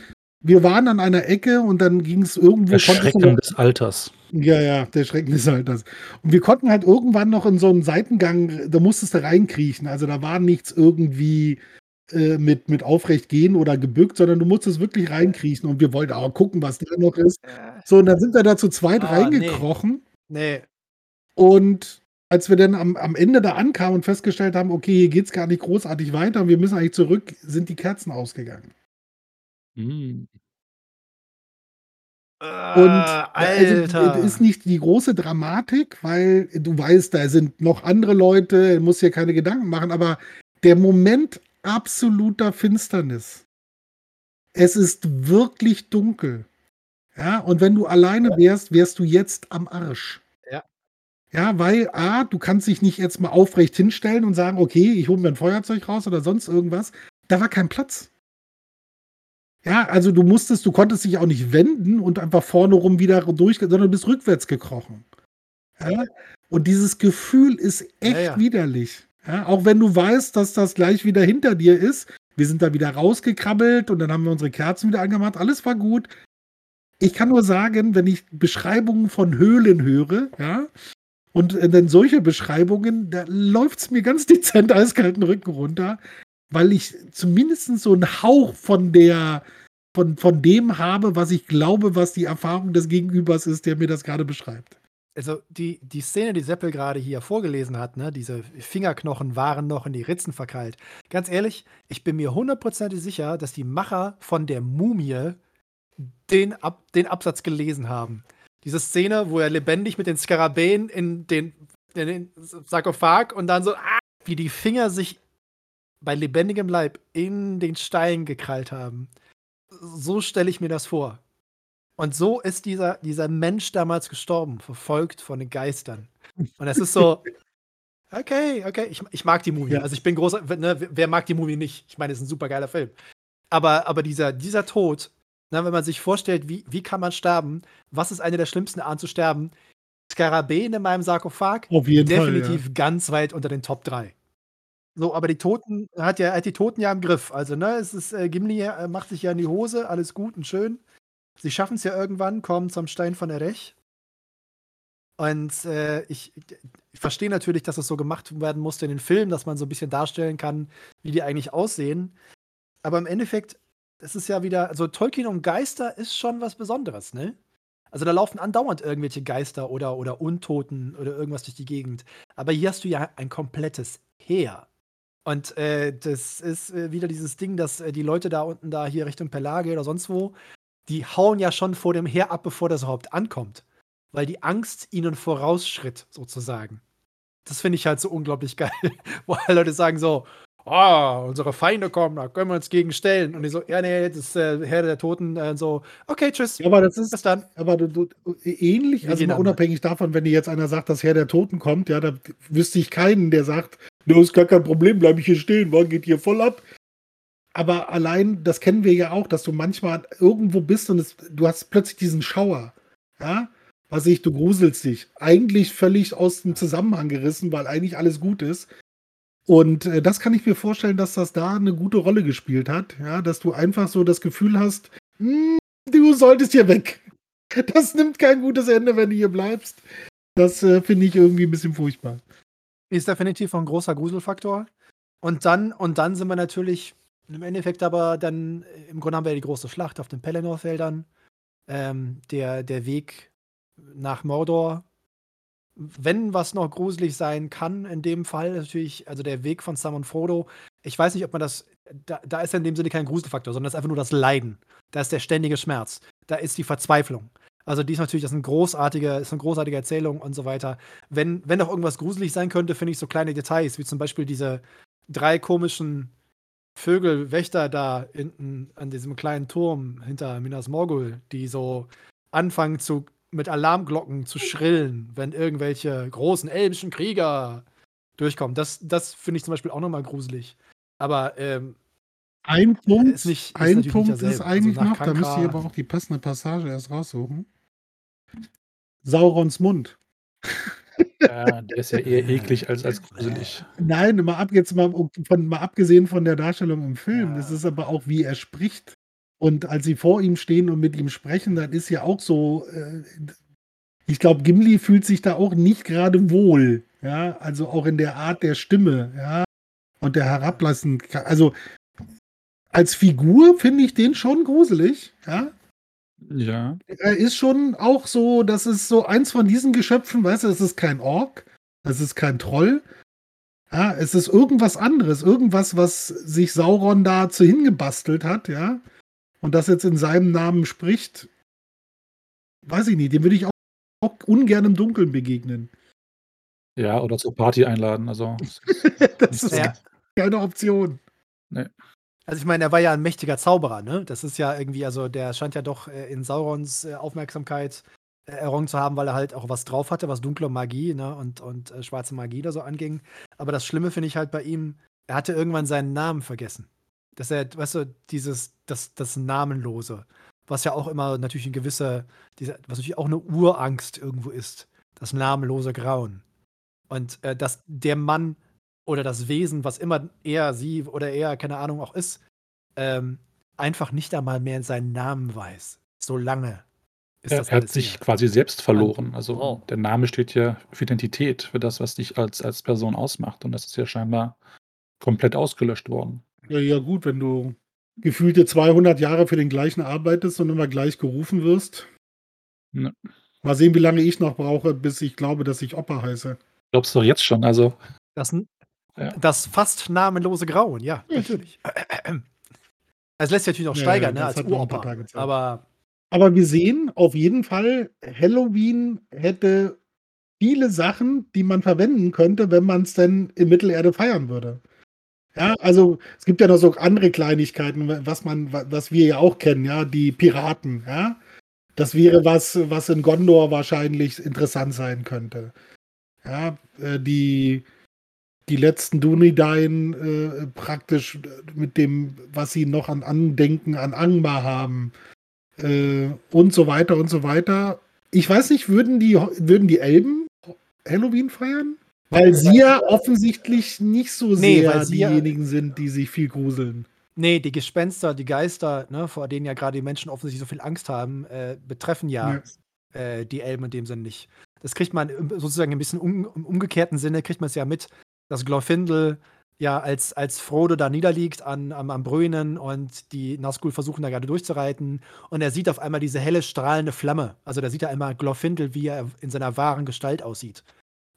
wir waren an einer Ecke und dann ging es irgendwo. Der Schrecken des Alters. ja, ja, der Schrecken des Alters. Und wir konnten halt irgendwann noch in so einen Seitengang, da musstest du reinkriechen. Also da war nichts irgendwie äh, mit, mit aufrecht gehen oder gebückt, sondern du musstest wirklich reinkriechen. Und wir wollten auch gucken, was da noch ist. So, und dann sind wir da zu zweit Ah, reingekrochen. nee. Und als wir dann am, am Ende da ankamen und festgestellt haben, okay, hier geht's gar nicht großartig weiter und wir müssen eigentlich zurück, sind die Kerzen ausgegangen. Hm. Und Ah, also, Alter. es ist nicht die große Dramatik, weil du weißt, da sind noch andere Leute, du musst dir keine Gedanken machen, aber der Moment absoluter Finsternis. Es ist wirklich dunkel. Ja, und wenn du alleine wärst, wärst du jetzt am Arsch. Ja. Ja, weil A, du kannst dich nicht jetzt mal aufrecht hinstellen und sagen, okay, ich hole mir ein Feuerzeug raus oder sonst irgendwas. Da war kein Platz. Ja, also du musstest, du konntest dich auch nicht wenden und einfach vorne rum wieder durch, sondern du bist rückwärts gekrochen. Ja? Und dieses Gefühl ist echt Ja, ja. widerlich. Ja? Auch wenn du weißt, dass das gleich wieder hinter dir ist. Wir sind da wieder rausgekrabbelt und dann haben wir unsere Kerzen wieder angemacht. Alles war gut. Ich kann nur sagen, wenn ich Beschreibungen von Höhlen höre, ja, und äh, dann solche Beschreibungen, da läuft es mir ganz dezent eiskalten Rücken runter, weil ich zumindest so einen Hauch von der, von, von dem habe, was ich glaube, was die Erfahrung des Gegenübers ist, der mir das gerade beschreibt. Also die, die Szene, die Seppel gerade hier vorgelesen hat, ne, diese Fingerknochen waren noch in die Ritzen verkeilt. Ganz ehrlich, ich bin mir hundertprozentig sicher, dass die Macher von der Mumie den, Ab den Absatz gelesen haben. Diese Szene, wo er lebendig mit den Skarabäen in den, in den Sarkophag und dann so, ah, wie die Finger sich bei lebendigem Leib in den Stein gekrallt haben. So stelle ich mir das vor. Und so ist dieser, dieser Mensch damals gestorben, verfolgt von den Geistern. Und es ist so, okay, okay, ich, ich mag die Mumie. Ja. Also ich bin großer, ne, wer mag die Mumie nicht? Ich meine, es ist ein super geiler Film. Aber, aber dieser, dieser Tod, na, wenn man sich vorstellt, wie, wie kann man sterben, was ist eine der schlimmsten Arten zu sterben? Skarabäen in meinem Sarkophag, definitiv Fall. ganz weit unter den Top 3. So, aber die Toten hat ja hat die Toten ja im Griff. Also, ne, es ist äh, Gimli äh, macht sich ja in die Hose, alles gut und schön. Sie schaffen es ja irgendwann, kommen zum Stein von der Rech. Und äh, ich, ich verstehe natürlich, dass es so gemacht werden musste in den Filmen, dass man so ein bisschen darstellen kann, wie die eigentlich aussehen. Aber im Endeffekt, das ist ja wieder, also Tolkien und Geister ist schon was Besonderes, ne? Also da laufen andauernd irgendwelche Geister oder, oder Untoten oder irgendwas durch die Gegend. Aber hier hast du ja ein komplettes Heer. Und äh, das ist äh, wieder dieses Ding, dass äh, die Leute da unten da hier Richtung Pelage oder sonst wo, die hauen ja schon vor dem Heer ab, bevor das überhaupt ankommt. Weil die Angst ihnen vorausschritt, sozusagen. das finde ich halt so unglaublich geil, wo halt Leute sagen so, oh, unsere Feinde kommen, da können wir uns gegen stellen. Und die so, ja, nee, das ist äh, Herde der Toten. Äh, so, okay, tschüss. Ja, aber das ist, Bis dann. aber du, du, ähnlich, Wir also mal unabhängig davon, wenn dir jetzt einer sagt, dass Herr der Toten kommt, ja, da wüsste ich keinen, der sagt, du ist gar kein Problem, bleib ich hier stehen, wann geht hier voll ab. Aber allein, das kennen wir ja auch, dass du manchmal irgendwo bist und es, du hast plötzlich diesen Schauer. Ja, was ich, du gruselst dich. Eigentlich völlig aus dem Zusammenhang gerissen, weil eigentlich alles gut ist. Und äh, das kann ich mir vorstellen, dass das da eine gute Rolle gespielt hat. Ja, dass du einfach so das Gefühl hast, "Hm, du solltest hier weg. Das nimmt kein gutes Ende, wenn du hier bleibst. Das äh, finde ich irgendwie ein bisschen furchtbar. Ist definitiv ein großer Gruselfaktor. Und dann, und dann sind wir natürlich im Endeffekt aber dann, äh, im Grunde haben wir ja die große Schlacht auf den Pelennor-Feldern. Ähm, der, der Weg nach Mordor. Wenn was noch gruselig sein kann, in dem Fall natürlich, also der Weg von Sam und Frodo. Ich weiß nicht, ob man das, da, da ist ja in dem Sinne kein Gruselfaktor, sondern das ist einfach nur das Leiden. Da ist der ständige Schmerz. Da ist die Verzweiflung. Also die ist natürlich, das ist eine großartige, ist eine großartige Erzählung und so weiter. Wenn, wenn noch irgendwas gruselig sein könnte, finde ich so kleine Details, wie zum Beispiel diese drei komischen Vögelwächter da hinten an diesem kleinen Turm hinter Minas Morgul, die so anfangen zu mit Alarmglocken zu schrillen, wenn irgendwelche großen elbischen Krieger durchkommen. Das, das finde ich zum Beispiel auch nochmal gruselig. Aber ähm, Ein Punkt, ist nicht- ist ein natürlich Punkt nicht ist. Also eigentlich nach noch, da müsst ihr aber auch die passende Passage erst raussuchen. Saurons Mund. Ja, der ist ja eher eklig als, als gruselig. Nein, mal ab, jetzt mal, von, mal abgesehen von der Darstellung im Film, Ja. das ist aber auch, wie er spricht. Und als sie vor ihm stehen und mit ihm sprechen, dann ist ja auch so, äh, ich glaube, Gimli fühlt sich da auch nicht gerade wohl. Ja, also auch in der Art der Stimme, ja, und der Herablassen. Also als Figur finde ich den schon gruselig, ja. Ja. Er ist schon auch so, das ist so eins von diesen Geschöpfen, weißt du, das ist kein Ork, das ist kein Troll. Ja, es ist irgendwas anderes, irgendwas, was sich Sauron dazu hingebastelt hat, ja. Und das jetzt in seinem Namen spricht, weiß ich nicht, dem würde ich auch, auch ungern im Dunkeln begegnen. Ja, oder zur Party einladen. Also, das ist Ja. keine Option. Also ich meine, er war ja ein mächtiger Zauberer, ne? Das ist ja irgendwie, also der scheint ja doch äh, in Saurons äh, Aufmerksamkeit äh, errungen zu haben, weil er halt auch was drauf hatte, was dunkle Magie, ne? Und, und äh, schwarze Magie da so anging. Aber das Schlimme finde ich halt bei ihm, er hatte irgendwann seinen Namen vergessen. Dass er, weißt du, dieses, das, das Namenlose, was ja auch immer natürlich eine gewisse, diese, was natürlich auch eine Urangst irgendwo ist. Das namenlose Grauen. Und äh, dass der Mann oder das Wesen, was immer er, sie oder er, keine Ahnung, auch ist, ähm, einfach nicht einmal mehr seinen Namen weiß. So lange ist er, das er hat sich her. quasi selbst verloren. Also Oh. der Name steht ja für Identität, für das, was dich als, als Person ausmacht. Und das ist ja scheinbar komplett ausgelöscht worden. Ja, ja, gut, wenn du gefühlte 200 Jahre für den gleichen arbeitest und immer gleich gerufen wirst. Ne. Mal sehen, wie lange ich noch brauche, bis ich glaube, dass ich Opa heiße. Glaubst du doch jetzt schon. Also, Das, Ja. das fast namenlose Grauen, ja, natürlich. Es lässt sich natürlich noch Ja, steigern, ja, ne, als Uropa. Aber Aber wir sehen auf jeden Fall, Halloween hätte viele Sachen, die man verwenden könnte, wenn man es denn in Mittelerde feiern würde. Ja, also es gibt ja noch so andere Kleinigkeiten, was man, was wir ja auch kennen, ja, die Piraten, ja. Das wäre was, was in Gondor wahrscheinlich interessant sein könnte. Ja, äh, die, die letzten Dunidain äh, praktisch mit dem, was sie noch an Andenken an Angmar haben äh, und so weiter und so weiter. Ich weiß nicht, würden die, würden die Elben Halloween feiern? Weil sie ja offensichtlich nicht so Nee, sehr weil sie ja- diejenigen sind, die sich viel gruseln. nee, die Gespenster, die Geister, ne, vor denen ja gerade die Menschen offensichtlich so viel Angst haben, äh, betreffen ja äh, die Elben in dem Sinne nicht. Das kriegt man sozusagen ein bisschen um, im umgekehrten Sinne, kriegt man es ja mit, dass Glorfindel ja als, als Frodo da niederliegt an, am, am Brünen und die Nazgul versuchen da gerade durchzureiten und er sieht auf einmal diese helle strahlende Flamme. Also da sieht er einmal Glorfindel, wie er in seiner wahren Gestalt aussieht.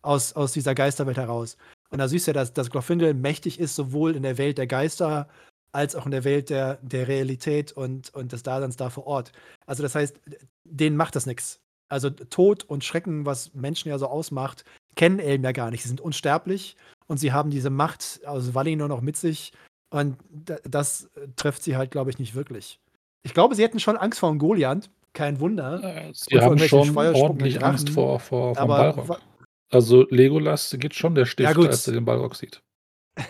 Aus, aus dieser Geisterwelt heraus. Und da siehst du, dass, dass Glorfindel mächtig ist, sowohl in der Welt der Geister als auch in der Welt der, der Realität und, und des Daseins da vor Ort. Also das heißt, denen macht das nichts. Also Tod und Schrecken, was Menschen ja so ausmacht, kennen Elben ja gar nicht. Sie sind unsterblich und sie haben diese Macht aus Valinor noch mit sich. Und das trifft sie halt, glaube ich, nicht wirklich. Ich glaube, sie hätten schon Angst vor einem Goliath. Kein Wunder. Sie haben schon ordentlich Angst vor, vor vom Balrog. Also Legolas geht schon der Stift, ja, als er den Balrog sieht.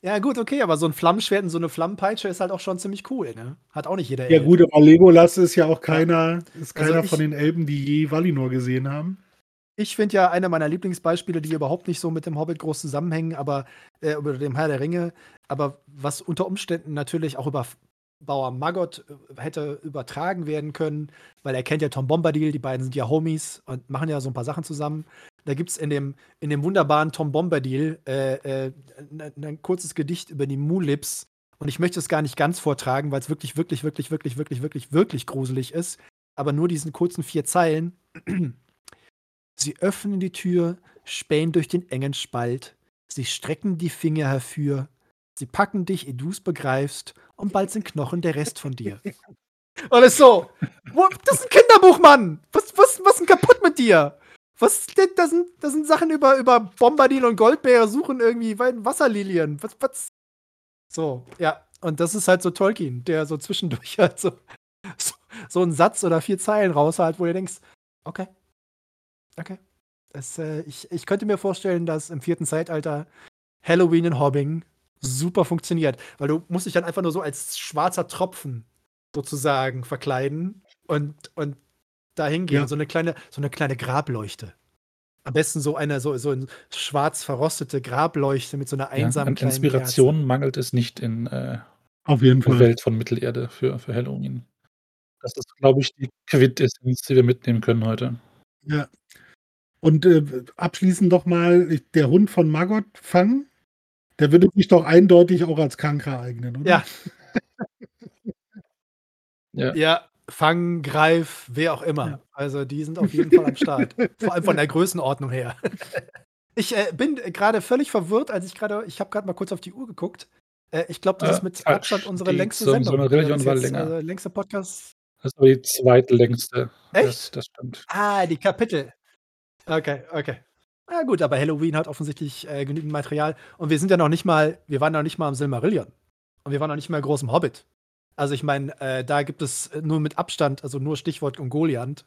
Ja, gut, okay, aber so ein Flammenschwert und so eine Flammenpeitsche ist halt auch schon ziemlich cool, ne? Hat auch nicht jeder. Ja, Elb. gut, aber Legolas ist ja auch keiner, ist also keiner also ich, von den Elben, die je Valinor gesehen haben. Ich finde ja einer meiner Lieblingsbeispiele, die überhaupt nicht so mit dem Hobbit groß zusammenhängen, aber äh, über dem Herr der Ringe, aber was unter Umständen natürlich auch über Bauer Maggot äh, hätte übertragen werden können, weil er kennt ja Tom Bombadil, die beiden sind ja Homies und machen ja so ein paar Sachen zusammen. Da gibt es in dem, in dem wunderbaren Tom Bombadil äh, äh, ein, ein kurzes Gedicht über die Mulips. Und ich möchte es gar nicht ganz vortragen, weil es wirklich, wirklich, wirklich, wirklich, wirklich, wirklich, wirklich gruselig ist. Aber nur diesen kurzen vier Zeilen. Sie öffnen die Tür, spähen durch den engen Spalt. Sie strecken die Finger herfür. Sie packen dich, ehe du es begreifst und bald sind Knochen der Rest von dir. Ist so, das ist ein Kinderbuch, Mann! Was, was, was ist denn kaputt mit dir? Was denn, das sind, das sind Sachen über, über Bombadil und Goldbeere suchen irgendwie Wasserlilien. Was, was? So, ja. Und das ist halt so Tolkien, der so zwischendurch halt so, so, so einen Satz oder vier Zeilen raushalt, wo du denkst, okay. Okay. Das, äh, ich, ich könnte mir vorstellen, dass im vierten Zeitalter Halloween in Hobbing super funktioniert. Weil du musst dich dann einfach nur so als schwarzer Tropfen sozusagen verkleiden und, und da hingehen. Ja. So, eine kleine, so eine kleine Grableuchte. Am besten so eine so, so eine schwarz verrostete Grableuchte mit so einer einsamen ja, an Inspiration Kerze. mangelt es nicht in äh, Auf jeden der Welt von Mittelerde für, für Halloween. Das ist, glaube ich, die Quintessenz, die wir mitnehmen können heute. Ja. Und äh, abschließend doch mal der Hund von Margot fangen. Der würde sich doch eindeutig auch als Kanker eignen, oder? Ja. ja. ja. Fang, Greif, wer auch immer. Ja. Also die sind auf jeden Fall am Start. Vor allem von der Größenordnung her. Ich äh, bin gerade völlig verwirrt, als ich gerade, ich habe gerade mal kurz auf die Uhr geguckt. Äh, ich glaube, das äh, ist mit Abstand unsere längste so, Sendung. So eine Religion war länger. Äh, längste Podcast. Das ist aber die zweitlängste. Echt? Das, das stimmt. Ah, die Kapitel. Okay, okay. Ja gut, aber Halloween hat offensichtlich äh, genügend Material. Und wir sind ja noch nicht mal, wir waren noch nicht mal am Silmarillion. Und wir waren noch nicht mal groß im Hobbit. Also ich meine, äh, da gibt es nur mit Abstand, also nur Stichwort Ungoliant,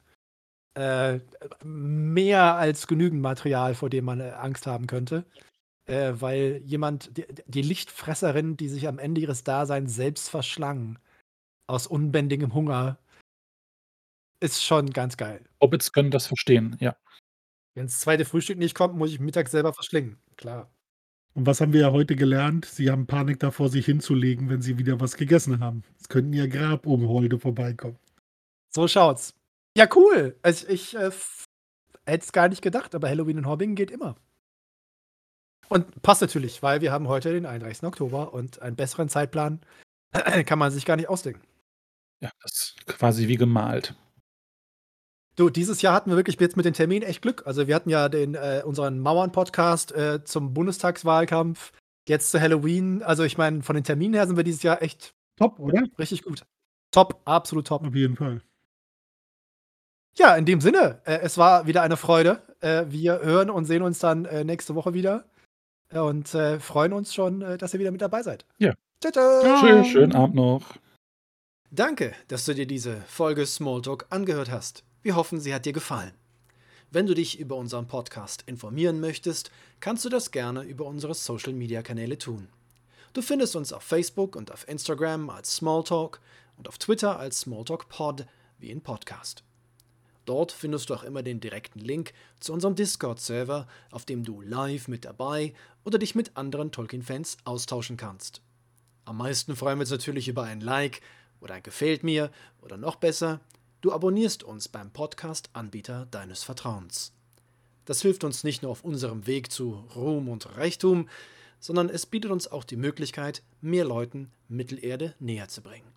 äh, mehr als genügend Material, vor dem man äh, Angst haben könnte. Äh, weil jemand, die, die Lichtfresserin, die sich am Ende ihres Daseins selbst verschlangen, aus unbändigem Hunger, ist schon ganz geil. Hobbits können das verstehen, ja. Wenn das zweite Frühstück nicht kommt, muss ich mittags selber verschlingen. Klar. Und was haben wir ja heute gelernt? Sie haben Panik davor, sich hinzulegen, wenn sie wieder was gegessen haben. Es könnten ja Grabumholde vorbeikommen. So schaut's. Ja, cool. Also ich äh, hätte es gar nicht gedacht, aber Halloween in Hobbing geht immer. Und passt natürlich, weil wir haben heute den 31. Oktober und einen besseren Zeitplan kann man sich gar nicht ausdenken. Ja, das ist quasi wie gemalt. Du, dieses Jahr hatten wir wirklich jetzt mit den Terminen echt Glück. Also wir hatten ja den, äh, unseren Mauern-Podcast äh, zum Bundestagswahlkampf, jetzt zu Halloween. Also ich meine, von den Terminen her sind wir dieses Jahr echt top, oder? Richtig gut. Top, absolut top. Auf jeden Fall. Ja, in dem Sinne, äh, es war wieder eine Freude. Äh, wir hören und sehen uns dann äh, nächste Woche wieder und äh, freuen uns schon, dass ihr wieder mit dabei seid. Ja. Ciao, ciao. Schön, schönen Abend noch. Danke, dass du dir diese Folge Smalltalk angehört hast. Wir hoffen, sie hat dir gefallen. Wenn du dich über unseren Podcast informieren möchtest, kannst du das gerne über unsere Social-Media-Kanäle tun. Du findest uns auf Facebook und auf Instagram als Smalltalk und auf Twitter als Smalltalk wie in Podcast. Dort findest du auch immer den direkten Link zu unserem Discord-Server, auf dem du live mit dabei oder dich mit anderen Tolkien-Fans austauschen kannst. Am meisten freuen wir uns natürlich über ein Like oder ein Gefällt mir oder noch besser, Du abonnierst uns beim Podcast-Anbieter deines Vertrauens. Das hilft uns nicht nur auf unserem Weg zu Ruhm und Reichtum, sondern es bietet uns auch die Möglichkeit, mehr Leuten Mittelerde näher zu bringen.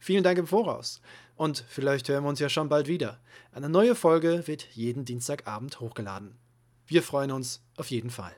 Vielen Dank im Voraus und vielleicht hören wir uns ja schon bald wieder. Eine neue Folge wird jeden Dienstagabend hochgeladen. Wir freuen uns auf jeden Fall.